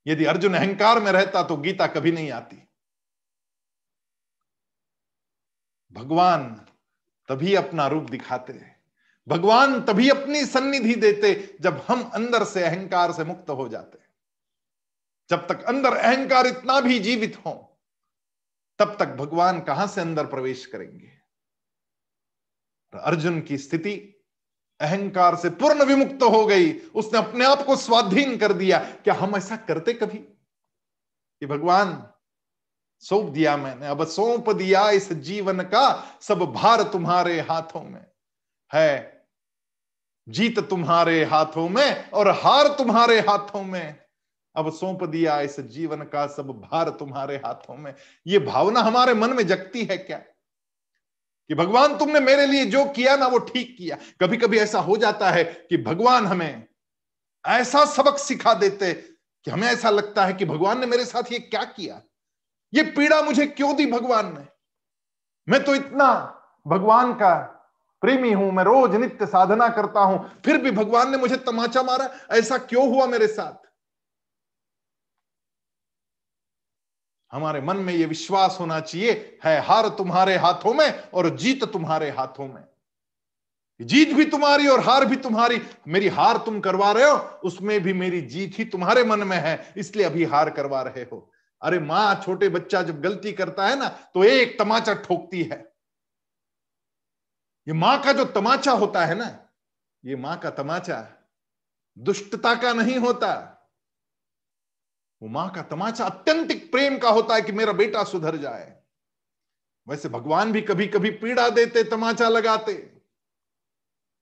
यदि अर्जुन अहंकार में रहता तो गीता कभी नहीं आती। भगवान तभी अपना रूप दिखाते। भगवान तभी अपनी सन्निधि देते जब हम अंदर से अहंकार से मुक्त हो जाते। जब तक अंदर अहंकार इतना भी जीवित हो, तब तक भगवान कहाँ से अंदर प्रवेश करेंगे? अर्जुन की स्थिति अहंकार से पूर्ण विमुक्त हो गई। उसने अपने आप को स्वाधीन कर दिया। क्या हम ऐसा करते कभी? कि भगवान, सौंप दिया मैंने। अब सौंप दिया इस जीवन का, सब भार तुम्हारे हाथों में है। जीत तुम्हारे हाथों में और हार तुम्हारे हाथों में। अब सौंप दिया इस जीवन का सब भार तुम्हारे हाथों में। ये भावना हमारे मन में जगती है क्या? कि भगवान तुमने मेरे लिए जो किया ना वो ठीक किया। कभी कभी ऐसा हो जाता है कि भगवान हमें ऐसा सबक सिखा देते कि हमें ऐसा लगता है कि भगवान ने मेरे साथ ये क्या किया? ये पीड़ा मुझे क्यों दी भगवान ने? मैं तो इतना भगवान का प्रेमी हूँ, मैं रोज नित्य साधना करता हूँ, फिर भी भगवान ने मुझे तमाचा मारा, ऐसा क्यों हुआ मेरे साथ? हमारे मन में यह विश्वास होना चाहिए, है हार तुम्हारे हाथों में और जीत तुम्हारे हाथों में। जीत भी तुम्हारी और हार भी तुम्हारी, मेरी हार तुम करवा रहे हो, उसमें भी मेरी जीत ही तुम्हारे मन में है, इसलिए अभी हार करवा रहे हो। अरे माँ, छोटे बच्चा जब गलती करता है ना तो एक तमाचा ठोकती है। ये माँ का जो तमाचा होता है ना, ये माँ का तमाचा दुष्टता का नहीं होता। वो माँ का तमाचा अत्यंतिक प्रेम का होता है कि मेरा बेटा सुधर जाए। वैसे भगवान भी कभी कभी पीड़ा देते, तमाचा लगाते।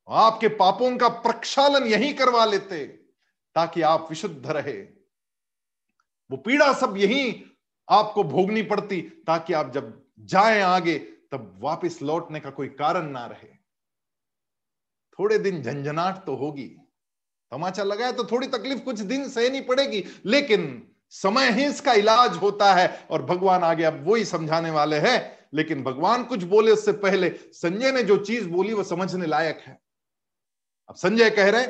आपके पापों का प्रक्षालन यही करवा लेते, ताकि आप विशुद्ध रहे। वो पीड़ा सब यही आपको भोगनी पड़ती, ताकि आप जब जाए आगे तब वापस लौटने का कोई कारण ना रहे। थोड़े दिन झंझनाट तो होगी। तमाचा लगाया तो थोड़ी तकलीफ़ कुछ दिन सहनी पड़ेगी, लेकिन समय ही इसका इलाज होता है और भगवान आगे अब वही समझाने वाले हैं। लेकिन भगवान कुछ बोले उससे पहले संजय ने जो चीज़ बोली वो समझने लायक है। अब संजय कह रहे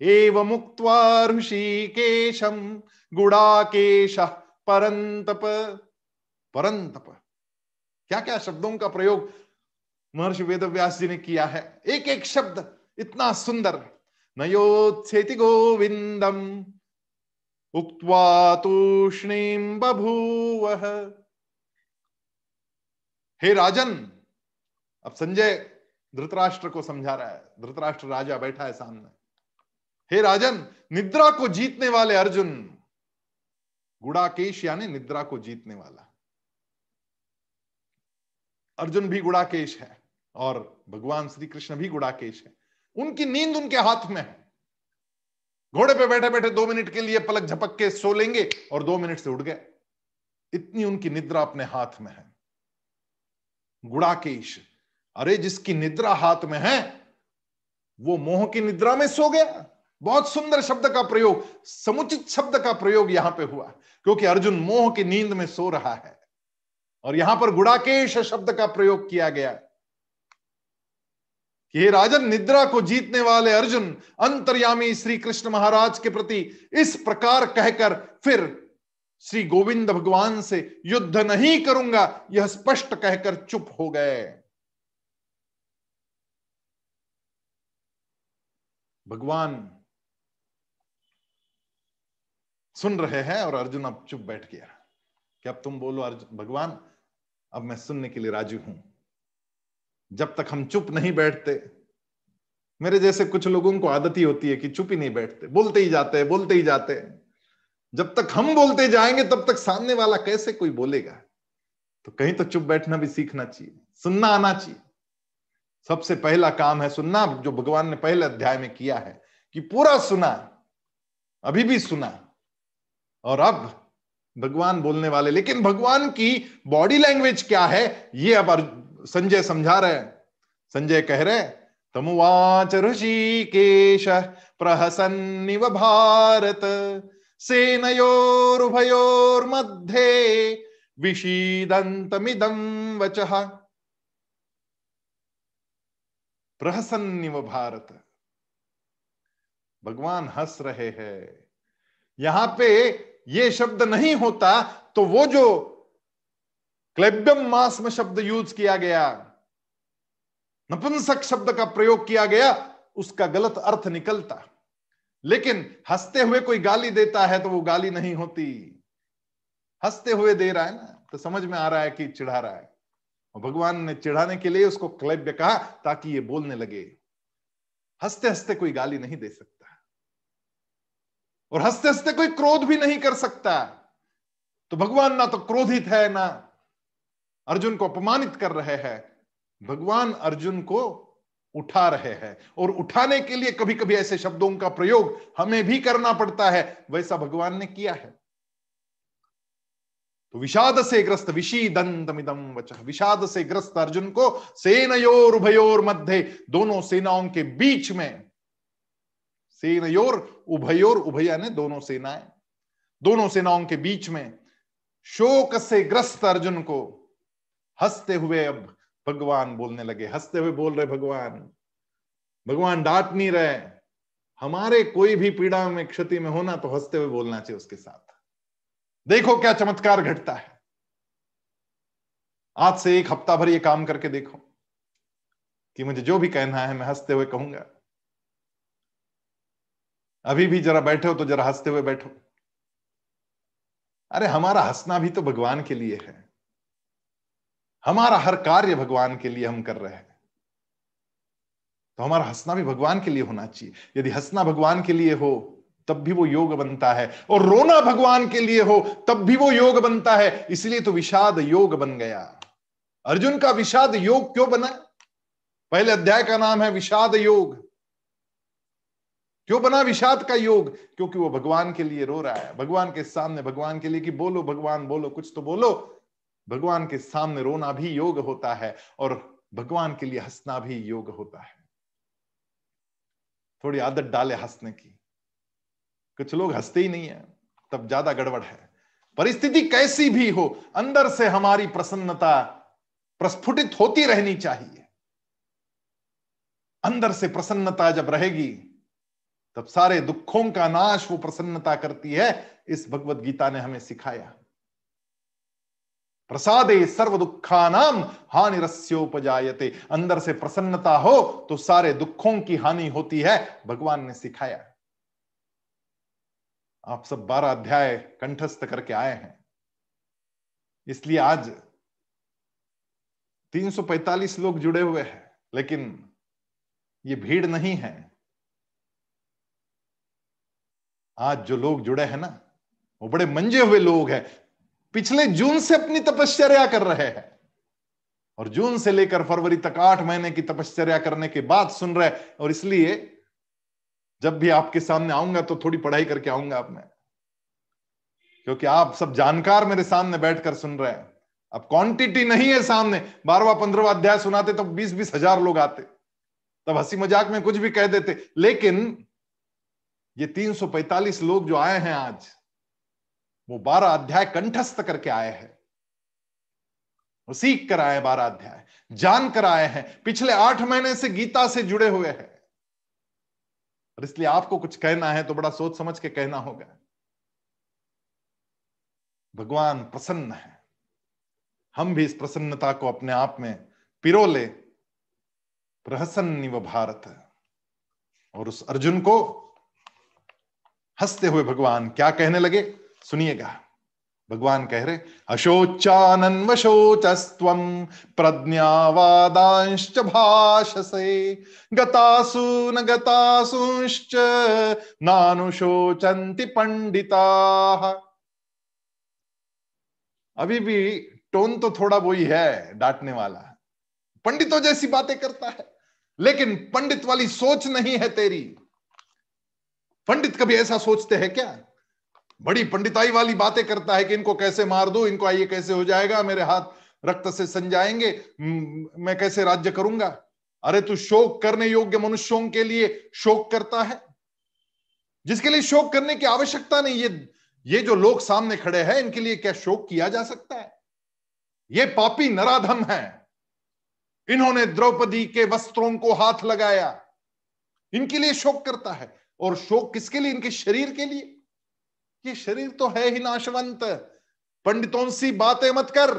एव मुक्त ऋषिकेशम गुड़ाकेश परंतप परंतप क्या क्या शब्दों का प्रयोग महर्षि वेद व्यास जी ने किया है? एक एक शब्द इतना सुंदर। नयोत्सेति गोविंदम तूष्णीम बभूव। हे राजन, अब संजय धृतराष्ट्र को समझा रहा है। धृतराष्ट्र राजा बैठा है सामने। हे राजन, निद्रा को जीतने वाले अर्जुन, गुड़ाकेश यानी निद्रा को जीतने वाला। अर्जुन भी गुड़ाकेश है और भगवान श्री कृष्ण भी गुड़ाकेश है। उनकी नींद उनके हाथ में है। घोड़े पे बैठे बैठे दो मिनट के लिए पलक झपक के सो लेंगे और दो मिनट से उठ गए। इतनी उनकी निद्रा अपने हाथ में है। गुड़ाकेश, अरे जिसकी निद्रा हाथ में है, वो मोह की निद्रा में सो गया। बहुत सुंदर शब्द का प्रयोग, समुचित शब्द का प्रयोग यहाँ पे हुआ, क्योंकि अर्जुन मोह की नींद में सो रहा है। और यहाँ पर गुड़ाकेश शब्द का प्रयोग किया गया। कि हे राजन, निद्रा को जीतने वाले अर्जुन, अंतर्यामी श्री कृष्ण महाराज के प्रति इस प्रकार कहकर फिर श्री गोविंद भगवान से युद्ध नहीं करूँगा, यह स्पष्ट कहकर चुप हो गए। भगवान सुन रहे हैं और अर्जुन अब चुप बैठ गया। कि अब तुम बोलो, अर्जुन, भगवान अब मैं सुनने के लिए राज़ी हूँ। जब तक हम चुप नहीं बैठते, मेरे जैसे कुछ लोगों को आदत ही होती है कि चुप ही नहीं बैठते, बोलते ही जाते बोलते ही जाते जब तक हम बोलते जाएँगे, तब तक सामने वाला कैसे कोई बोलेगा? तो कहीं तो चुप बैठना भी सीखना चाहिए, सुनना आना चाहिए। सबसे पहला काम है सुनना, जो भगवान ने पहले अध्याय में किया है कि पूरा सुना, अभी भी सुना। और अब भगवान बोलने वाले, लेकिन भगवान की बॉडी लैंग्वेज क्या है? ये अब संजय समझा रहे हैं। संजय कह रहे तमुवाच ऋषिकेश प्रहसन्निव भारत सेनयोरुभयोर्मध्ये विषीदन्तमिदं वचः। प्रहसन्निव भारत। भगवान हंस रहे हैं। यहाँ पे ये शब्द नहीं होता तो वो जो क्लेब्यम मास में शब्द यूज़ किया गया, नपुंसक शब्द का प्रयोग किया गया, उसका गलत अर्थ निकलता। लेकिन हँसते हुए कोई गाली देता है तो वो गाली नहीं होती। हँसते हुए दे रहा है ना तो समझ में आ रहा है कि चिढ़ा रहा है। और भगवान ने चिढ़ाने के लिए उसको क्लैब्य कहा, ताकि ये बोलने लगे। हँसते हँसते कोई गाली नहीं दे सकता। और हँसते हँसते कोई क्रोध भी नहीं कर सकता। तो भगवान ना तो क्रोधित है, ना अर्जुन को अपमानित कर रहे हैं। भगवान अर्जुन को उठा रहे हैं। और उठाने के लिए कभी कभी ऐसे शब्दों का प्रयोग हमें भी करना पड़ता है। वैसा भगवान ने किया है। तो विषाद से ग्रस्त विषीदंतमिदम वच। विषाद से ग्रस्त अर्जुन को सेनयोर उभयोर मध्य दोनों सेनाओं के बीच में, सेनयोर उभयोर उभया ने दोनों सेनाएँ, दोनों सेनाओं के बीच में शोक से ग्रस्त अर्जुन को हँसते हुए अब भगवान बोलने लगे। हँसते हुए बोल रहे भगवान भगवान डांट नहीं रहे, हमारे कोई भी पीड़ा में, क्षति में होना तो हँसते हुए बोलना चाहिए उसके साथ। देखो क्या चमत्कार घटता है। आज से एक हफ़्ता भर ये काम करके देखो कि मुझे जो भी कहना है, मैं हँसते हुए कहूँगा। अभी भी जरा बैठे हो तो जरा हँसते हुए बैठो। अरे, हमारा हंसना भी तो भगवान के लिए है। हमारा हर कार्य भगवान के लिए हम कर रहे हैं। तो हमारा हंसना भी भगवान के लिए होना चाहिए। यदि हंसना भगवान के लिए हो, तब भी वो योग बनता है। और रोना भगवान के लिए हो, तब भी वो योग बनता है। इसलिए तो विषाद योग बन गया। अर्जुन का विषाद योग क्यों बना? पहले अध्याय का नाम है विषाद योग। क्यों बना विषाद का योग, क्योंकि वो भगवान के लिए रो रहा है। भगवान के सामने, भगवान के लिए कि बोलो, भगवान बोलो, कुछ तो बोलो। भगवान के सामने रोना भी योग होता है और भगवान के लिए हंसना भी योग होता है। थोड़ी आदत डाले हंसने की। कुछ लोग हँसते ही नहीं है, तब ज़्यादा गड़बड़ है। परिस्थिति कैसी भी हो, अंदर से हमारी प्रसन्नता प्रस्फुटित होती रहनी चाहिए। अंदर से प्रसन्नता जब रहेगी तब सारे दुखों का नाश वो प्रसन्नता करती है, इस भगवत गीता ने हमें सिखाया। प्रसादे सर्व दुखा नाम हानि रस्योपजायते अंदर से प्रसन्नता हो तो सारे दुखों की हानि होती है, भगवान ने सिखाया। आप सब बारह अध्याय कंठस्थ करके आए हैं। इसलिए आज 345 लोग जुड़े हुए हैं, लेकिन ये भीड़ नहीं है। आज जो लोग जुड़े हैं ना, वो बड़े मंजे हुए लोग हैं। पिछले जून से अपनी तपश्चर्या कर रहे हैं। और जून से लेकर फरवरी तक आठ महीने की तपश्चर्या करने के बाद सुन रहे और इसलिए, जब भी आपके सामने आऊँगा तो थोड़ी पढ़ाई करके आऊँगा आप मैं। क्योंकि आप सब जानकार मेरे सामने बैठकर सुन रहे हैं। अब क्वांटिटी नहीं है सामने। बारवा, पंद्रवा अध्याय सुनाते तो बीस बीस हज़ार लोग आते। तब हँसी मज़ाक में कुछ भी कह देते। लेकिन ये 345 लोग जो आए हैं आज, वो बारह अध्याय कंठस्थ करके आए हैं। वो सीख कर आए बारह अध्याय, जान कर आए हैं। पिछले आठ महीने से गीता से जुड़े हुए हैं। और इसलिए आपको कुछ कहना है तो बड़ा सोच समझ के कहना होगा। भगवान प्रसन्न है। हम भी इस प्रसन्नता को अपने आप में पिरो ले। प्रहसन्न भारत। और उस अर्जुन को हँसते हुए भगवान क्या कहने लगे? सुनिएगा। भगवान कह रहे अशोचानन्वशोचस्व प्रज्ञावादांश्च भाषसे गतासु न गतासुश्च नानुशोचन्ति पंडिता. अभी भी टोन तो थोड़ा वही है डांटने वाला। पंडितों जैसी बातें करता है, लेकिन पंडित वाली सोच नहीं है तेरी। पंडित कभी ऐसा सोचते हैं क्या? बड़ी पंडिताई वाली बातें करता है कि इनको कैसे मार दो? इनको आइए कैसे हो जाएगा? मेरे हाथ रक्त से सन जाएँगे मैं कैसे राज्य करूँगा? अरे तू शोक करने योग्य मनुष्यों के लिए शोक करता है। जिसके लिए शोक करने की आवश्यकता नहीं, ये ये जो लोग सामने खड़े हैं, इनके लिए क्या शोक किया जा सकता है? ये पापी नराधम है। इन्होंने द्रौपदी के वस्त्रों को हाथ लगाया। इनके लिए शोक करता है। और शोक किसके लिए? इनके शरीर के लिए। ये शरीर तो है ही नाशवंत। पंडितों सी बातें मत कर।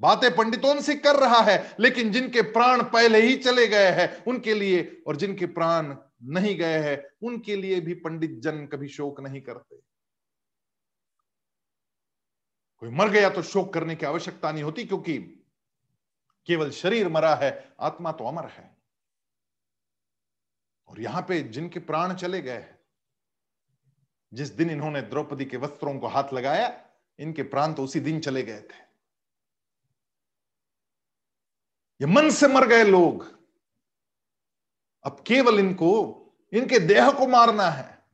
बातें पंडितों से कर रहा है, लेकिन जिनके प्राण पहले ही चले गए हैं, उनके लिए और जिनके प्राण नहीं गए हैं, उनके लिए भी पंडित जन कभी शोक नहीं करते। कोई मर गया तो शोक करने की आवश्यकता नहीं होती, क्योंकि केवल शरीर मरा है, आत्मा तो अमर है। और यहाँ पे जिनके प्राण चले गए जिस दिन इन्होंने द्रौपदी के वस्त्रों को हाथ लगाया, इनके प्राण तो उसी दिन चले गए थे। ये मन से मर गए लोग। अब केवल इनको, इनके देह को मारना है।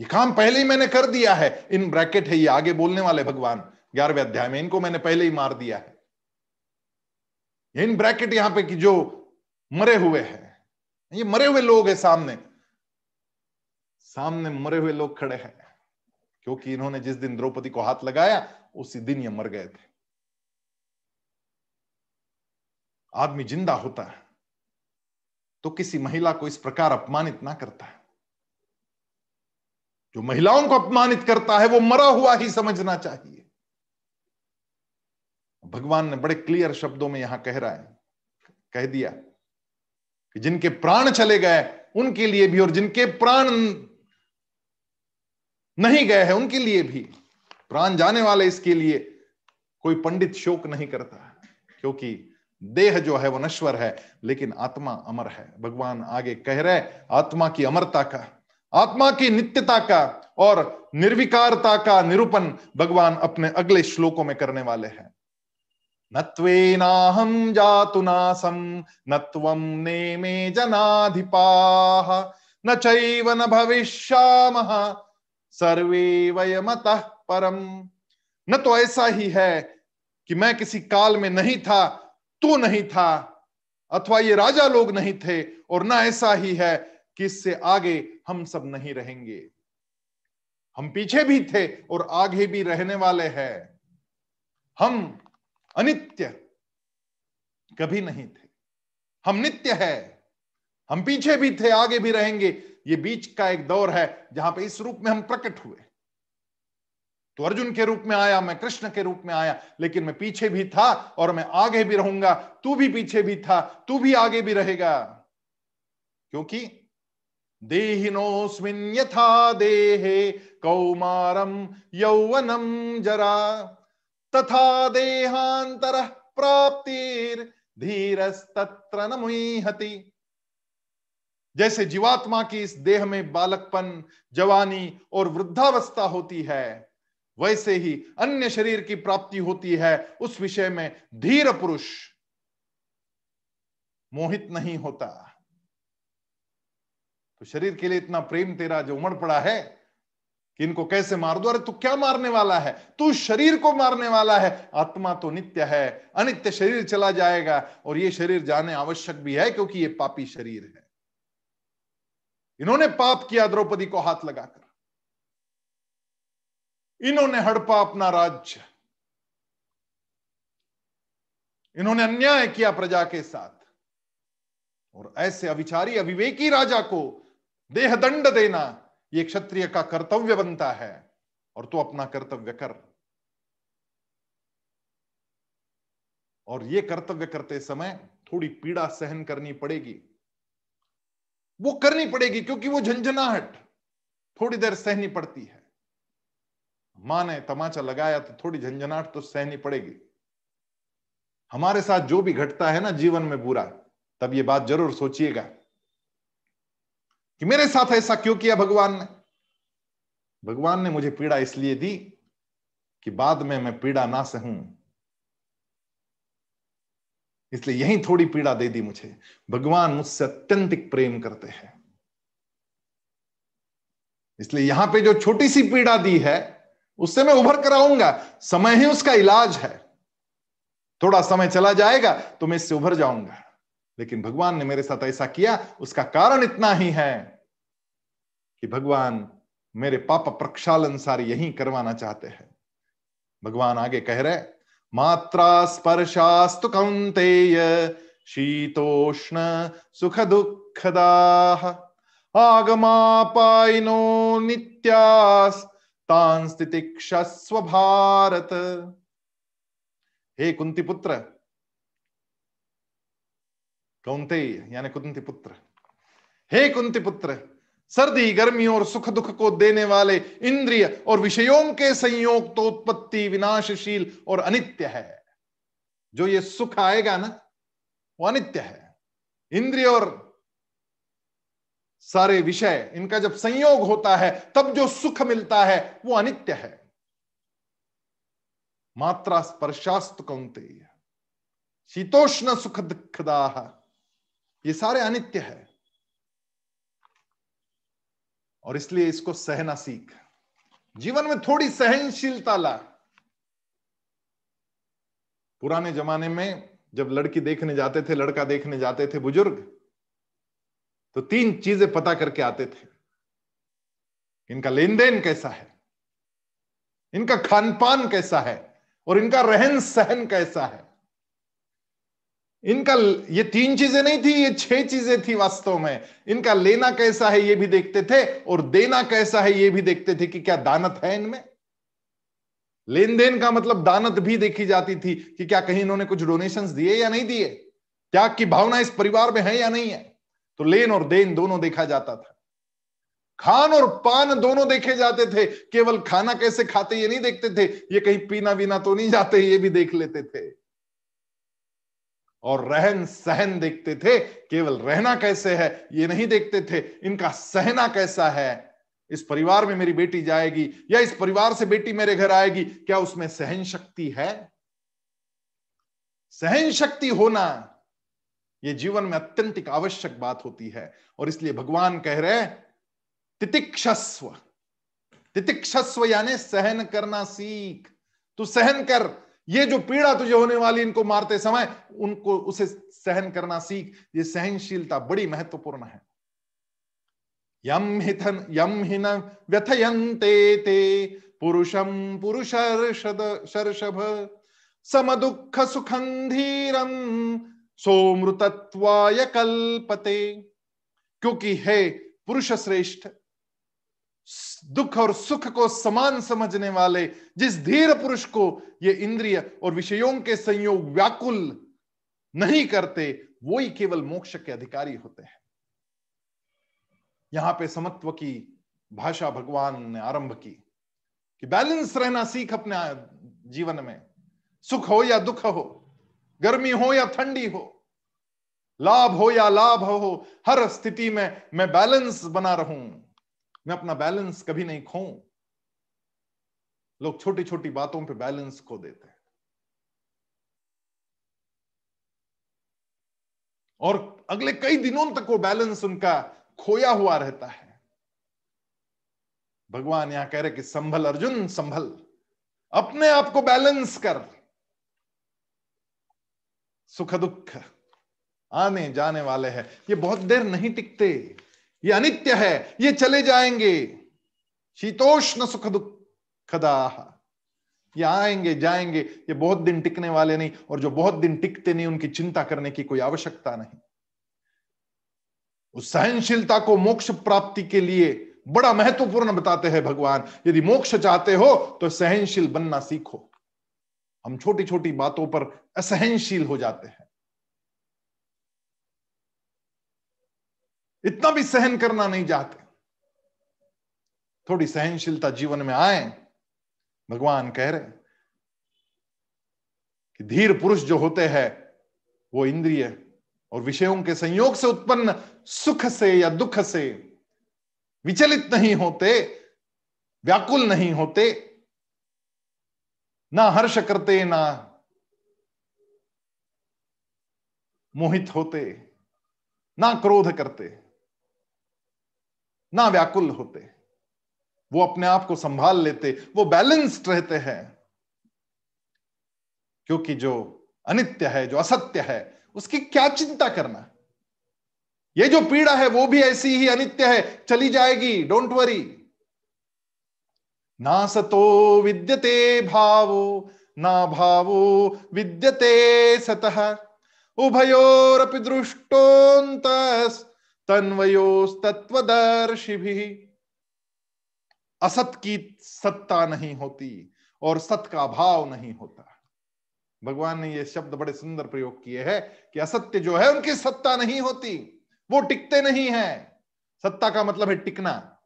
ये काम पहले ही मैंने कर दिया है। इन ब्रैकेट है ये आगे बोलने वाले भगवान। ग्यारहवें अध्याय में इनको मैंने पहले ही मार दिया है। इन ब्रैकेट यहाँ पे कि जो मरे हुए हैं। ये मरे हुए लोग हैं सामने। सामने मरे हुए लोग खड़े हैं, क्योंकि इन्होंने जिस दिन द्रौपदी को हाथ लगाया, उसी दिन ये मर गए थे। आदमी ज़िंदा होता है तो किसी महिला को इस प्रकार अपमानित ना करता है। जो महिलाओं को अपमानित करता है, वो मरा हुआ ही समझना चाहिए। भगवान ने बड़े क्लियर शब्दों में यहाँ कह रहा है, कह दिया कि जिनके प्राण चले गए, उनके लिए भी, और जिनके प्राण नहीं गए हैं, उनके लिए भी। प्राण जाने वाले इसके लिए कोई पंडित शोक नहीं करता क्योंकि देह जो है, वो नश्वर है, लेकिन आत्मा अमर है। भगवान आगे कह रहे आत्मा की अमरता का, आत्मा की नित्यता का और निर्विकारता का निरूपण भगवान अपने अगले श्लोकों में करने वाले हैं। नत्वेनाहम जातुनासम नत्वम नेमे जनाधिपा, न चैव न भविष्यामः, सर्वे वयमत परम। न तो ऐसा ही है कि मैं किसी काल में नहीं था, तू नहीं था, अथवा ये राजा लोग नहीं थे, और ना ऐसा ही है कि इससे आगे हम सब नहीं रहेंगे। हम पीछे भी थे और आगे भी रहने वाले हैं। हम अनित्य। कभी नहीं थे। हम नित्य है। हम पीछे भी थे, आगे भी रहेंगे। ये बीच का एक दौर है, जहाँ पे इस रूप में हम प्रकट हुए। तो अर्जुन के रूप में आया, मैं कृष्ण के रूप में आया, लेकिन मैं पीछे भी था और मैं आगे भी रहूँगा। तू भी पीछे भी था, तू भी आगे भी रहेगा। क्योंकि देहिनोस्मिन यथा देहे कौमारम यौवनम जरा। तथा देहांतर प्राप्तिर धीरस्तत्र न जैसे जीवात्मा की इस देह में बालकपन, जवानी और वृद्धावस्था होती है, वैसे ही अन्य शरीर की प्राप्ति होती है, उस विषय में धीर पुरुष मोहित नहीं होता। तो शरीर के लिए इतना प्रेम तेरा जो उमड़ पड़ा है कि इनको कैसे मार दो? अरे तू क्या मारने वाला है? तू शरीर को मारने वाला है। आत्मा तो नित्य है, अनित्य शरीर चला जाएगा और ये शरीर जाने आवश्यक भी है क्योंकि ये पापी शरीर है। इन्होंने पाप किया द्रौपदी को हाथ लगाकर। इन्होंने हड़पा अपना राज्य। इन्होंने अन्याय किया प्रजा के साथ। और ऐसे अविचारी, अविवेकी राजा को देह दंड देना ये क्षत्रिय का कर्तव्य बनता है और तो अपना कर्तव्य कर। और ये कर्तव्य करते समय थोड़ी पीड़ा सहन करनी पड़ेगी। वो करनी पड़ेगी क्योंकि वो झंझनाहट थोड़ी देर सहनी पड़ती है। माँ ने तमाचा लगाया तो थोड़ी झंझनाहट तो सहनी पड़ेगी। हमारे साथ जो भी घटता है ना जीवन में बुरा, तब ये बात ज़रूर सोचिएगा। कि मेरे साथ ऐसा क्यों किया भगवान ने? भगवान ने मुझे पीड़ा इसलिए दी कि बाद में मैं पीड़ा ना सहूं इसलिए यही थोड़ी पीड़ा दे दी मुझे। भगवान मुझसे अत्यंतिक प्रेम करते हैं। इसलिए यहाँ पे जो छोटी सी पीड़ा दी है, उससे मैं उभर कर आऊँगा। समय ही उसका इलाज है। थोड़ा समय चला जाएगा तो मैं इससे उभर जाऊँगा। लेकिन भगवान ने मेरे साथ ऐसा किया, उसका कारण इतना ही है कि भगवान मेरे पाप प्रक्षालन सारी यही करवाना चाहते हैं। भगवान आगे कह रहे मात्रा स्पर्शास्तु कौंतेय शीतोष्ण सुख दुखदा आगमापाइनो नित्यास, तान स्थितिक्षस्व भारत। हे कुंती पुत्र कौनते? यानी कुंती पुत्र। हे कुंती पुत्र, सर्दी, गर्मी और सुख दुख को देने वाले इंद्रिय और विषयों के संयोग तो उत्पत्ति विनाशशील और अनित्य है। जो ये सुख आएगा ना, वो अनित्य है। इंद्रिय और सारे विषय, इनका जब संयोग होता है, तब जो सुख मिलता है, वो अनित्य है। मात्रा स्पर्शास्त कौनते? शीतोष्ण सुख दुखदाह। ये सारे अनित्य है। और इसलिए इसको सहना सीख। जीवन में थोड़ी सहनशीलता ला। पुराने जमाने में जब लड़की देखने जाते थे, लड़का देखने जाते थे बुज़ुर्ग तो तीन चीज़ें पता करके आते थे। इनका लेन देन कैसा है? इनका खान पान कैसा है? और इनका रहन सहन कैसा है? इनका ये तीन चीज़ें नहीं थी, ये छह चीज़ें थी वास्तव में। इनका लेना कैसा है ये भी देखते थे, और देना कैसा है ये भी देखते थे कि क्या दानत है इनमें? लेन देन का मतलब दानत भी देखी जाती थी कि क्या कहीं इन्होंने कुछ डोनेशंस दिए या नहीं दिए? त्याग की भावना इस परिवार में है या नहीं है? तो लेन और देन दोनों देखा जाता था। खान और पान दोनों देखे जाते थे। केवल खाना कैसे खाते ये नहीं देखते थे। ये कहीं पीना वीना तो नहीं जाते, ये भी देख लेते थे। और रहन सहन देखते थे। केवल रहना कैसे है, ये नहीं देखते थे। इनका सहना कैसा है? इस परिवार में मेरी बेटी जाएगी या इस परिवार से बेटी मेरे घर आएगी? क्या उसमें सहन शक्ति है? सहन शक्ति होना यह जीवन में अत्यंतिक आवश्यक बात होती है। और इसलिए भगवान कह रहे तितिक्षस्व। तितिक्षस्व यानी सहन करना सीख। तू सहन कर ये जो पीड़ा तुझे होने वाली, इनको मारते समय, उनको, उसे सहन करना सीख। ये सहनशीलता बड़ी महत्वपूर्ण है। यम हिथन यम हिन व्यथयंते ते पुरुषम पुरुषर्षभ सम दुख सुखं धीरम सोमृतत्वाय कल्पते। क्योंकि है पुरुष श्रेष्ठ दुख और सुख को समान समझने वाले, जिस धीर पुरुष को ये इंद्रिय और विषयों के संयोग व्याकुल नहीं करते वो ही केवल मोक्ष के अधिकारी होते हैं। यहाँ पे समत्व की भाषा भगवान ने आरंभ की कि बैलेंस रहना सीख अपने जीवन में। सुख हो या दुख हो, गर्मी हो या ठंडी हो, लाभ हो या लाभ हो, हर स्थिति में मैं बैलेंस बना रहूँ। मैं अपना बैलेंस कभी नहीं खो लोग छोटी छोटी बातों पे बैलेंस खो देते हैं। और अगले कई दिनों तक वो बैलेंस उनका खोया हुआ रहता है। भगवान यहाँ कह रहे कि संभल अर्जुन, संभल। अपने आप को बैलेंस कर। सुख दुख आने जाने वाले हैं। ये बहुत देर नहीं टिकते। ये अनित्य है, ये चले जाएँगे। शीतोष्ण सुख दुखदाह ये आएँगे, जाएँगे। ये बहुत दिन टिकने वाले नहीं और जो बहुत दिन टिकते नहीं, उनकी चिंता करने की कोई आवश्यकता नहीं। उस सहनशीलता को मोक्ष प्राप्ति के लिए बड़ा महत्वपूर्ण बताते हैं भगवान। यदि मोक्ष चाहते हो तो सहनशील बनना सीखो। हम छोटी छोटी बातों पर असहनशील हो जाते हैं। इतना भी सहन करना नहीं चाहते। थोड़ी सहनशीलता जीवन में आए, भगवान कह रहे कि धीर पुरुष जो होते हैं, वो इंद्रिय और विषयों के संयोग से उत्पन्न सुख से या दुख से विचलित नहीं होते, व्याकुल नहीं होते, ना हर्ष करते, ना मोहित होते, ना क्रोध करते। ना व्याकुल होते। वो अपने आप को संभाल लेते, वो बैलेंस्ड रहते हैं। क्योंकि जो अनित्य है, जो असत्य है, उसकी क्या चिंता करना? ये जो पीड़ा है, वो भी ऐसी ही अनित्य है, चली जाएगी डोंट वरी ना सतो विद्यते भावो, ना भावो विद्यते सतः। उभयोरपि दृष्टोन्त तन्वयोस्तत्वदर्शि भी असत की सत्ता नहीं होती और सत का भाव नहीं होता। भगवान ने ये शब्द बड़े सुंदर प्रयोग किए हैं कि असत्य जो है उनकी सत्ता नहीं होती, वो टिकते नहीं है। सत्ता का मतलब है टिकना।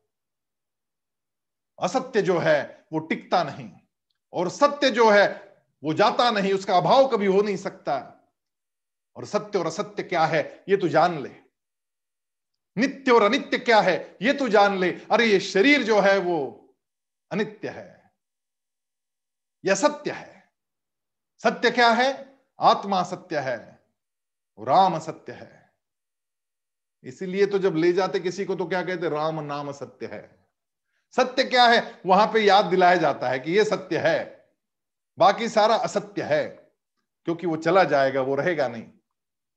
असत्य जो है, वो टिकता नहीं और सत्य जो है, वो जाता नहीं, उसका अभाव कभी हो नहीं सकता। और सत्य और असत्य क्या है, ये तो जान ले। नित्य और अनित्य क्या है? ये तो जान ले। अरे, ये शरीर जो है, वो अनित्य है। यह सत्य है? सत्य क्या है? आत्मा सत्य है राम सत्य है। इसीलिए तो जब ले जाते किसी को तो क्या कहते राम नाम सत्य है। सत्य क्या है? वहाँ पे याद दिलाया जाता है कि ये सत्य है। बाकी सारा असत्य है, क्योंकि वो चला जाएगा, वो रहेगा नहीं।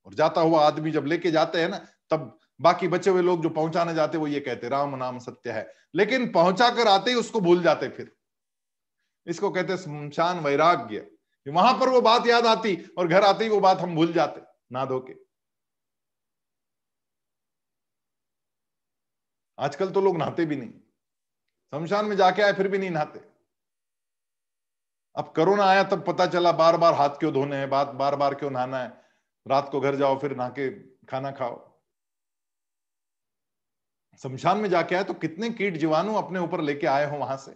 और जाता हुआ आदमी जब लेके जाते हैं ना, तब बाकी बचे हुए लोग जो पहुँचाने जाते वो ये कहते राम नाम सत्य है। लेकिन पहुँचा कर आते ही उसको भूल जाते फिर। इसको कहते शमशान वैराग्य। वहाँ पर वो बात याद आती और घर आते ही वो बात हम भूल जाते, ना धो के आजकल तो लोग नहाते भी नहीं। शमशान में जाके आए, फिर भी नहीं नहाते। अब कोरोना आया, तब पता चला बार बार हाथ क्यों धोने हैं, बात बार बार क्यों नहाना है। रात को घर जाओ, फिर नहा के खाना खाओ। शमशान में जाके आए तो कितने कीट जीवाणु अपने ऊपर लेके आए हो वहाँ से?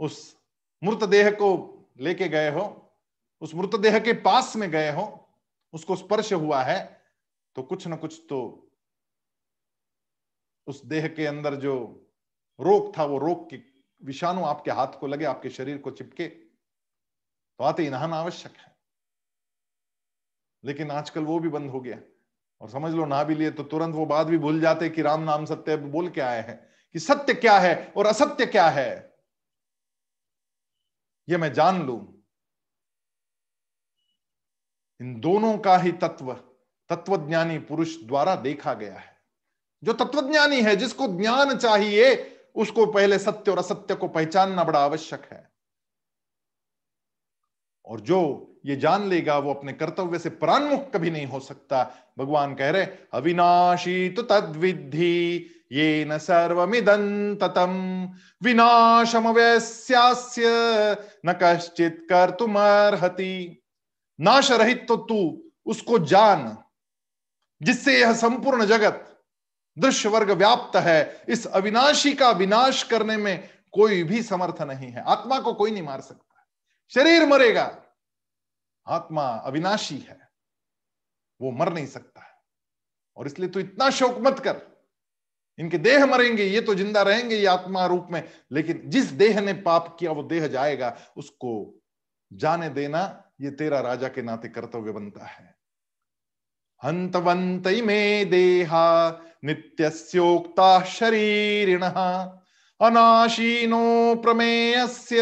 उस मृतदेह को लेके गए हो, उस मृतदेह के पास में गए हो, उसको स्पर्श हुआ है तो कुछ ना कुछ तो उस देह के अंदर जो रोग था, वो रोग के विषाणु आपके हाथ को लगे, आपके शरीर को चिपके तो आते ही नहाना आवश्यक है। लेकिन आजकल वो भी बंद हो गया। और समझ लो ना भी लिए तो तुरंत वो बात भी भूल जाते कि राम नाम सत्य बोल के आए हैं, कि सत्य क्या है और असत्य क्या है? ये मैं जान लू। इन दोनों का ही तत्व, तत्वज्ञानी पुरुष द्वारा देखा गया है। जो तत्वज्ञानी है, जिसको ज्ञान चाहिए, उसको पहले सत्य और असत्य को पहचानना बड़ा आवश्यक है। और जो ये जान लेगा, वो अपने कर्तव्य से प्राणमुख कभी नहीं हो सकता। भगवान कह रहे अविनाशी तो तद विधि ये न सर्वमिदं ततम। विनाशम वैस्यास्य न कश्चित कर तुम अर्ति नाश रहित तो तू, उसको जान, जिससे यह संपूर्ण जगत दृश्य वर्ग व्याप्त है, इस अविनाशी का विनाश करने में कोई भी समर्थ नहीं है। आत्मा को कोई नहीं मार सकता। शरीर मरेगा आत्मा अविनाशी है, वो मर नहीं सकता है। और इसलिए तो इतना शोक मत कर। इनके देह मरेंगे, ये तो ज़िंदा रहेंगे ये आत्मा रूप में। लेकिन जिस देह ने पाप किया, वो देह जाएगा, उसको जाने देना, ये तेरा राजा के नाते कर्तव्य बनता है। हंतवंत में देहा नित्योक्ता शरीरिण, अनाशीनो प्रमेयस्य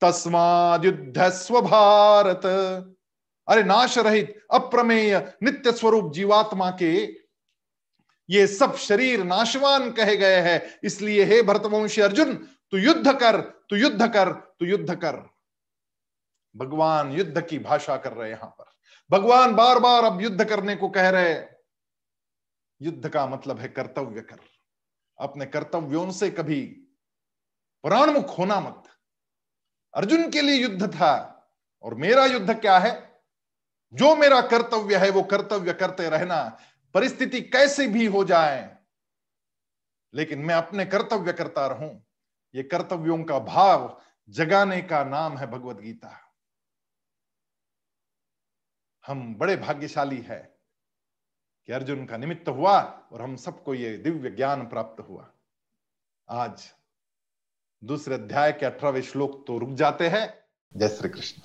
तस्माद्युद्ध भारत अरे नाश रहित अप्रमेय नित्य स्वरूप जीवात्मा के ये सब शरीर नाशवान कहे गए हैं। इसलिए हे भरतवंशी अर्जुन, तू युद्ध कर, तू युद्ध कर, तू युद्ध कर। भगवान युद्ध की भाषा कर रहे यहाँ पर। भगवान बार बार अब युद्ध करने को कह रहे युद्ध का मतलब है कर्तव्य कर। अपने कर्तव्यों से कभी प्राणमुख होना मत। अर्जुन के लिए युद्ध था और मेरा युद्ध क्या है? जो मेरा कर्तव्य है, वो कर्तव्य करते रहना। परिस्थिति कैसे भी हो जाए, लेकिन मैं अपने कर्तव्य करता रहूँ। ये कर्तव्यों का भाव जगाने का नाम है भगवत गीता हम बड़े भाग्यशाली है कि अर्जुन का निमित्त हुआ और हम सबको ये दिव्य ज्ञान प्राप्त हुआ। आज दूसरे अध्याय के अठारहवें श्लोक तो रुक जाते हैं। जय श्री कृष्ण।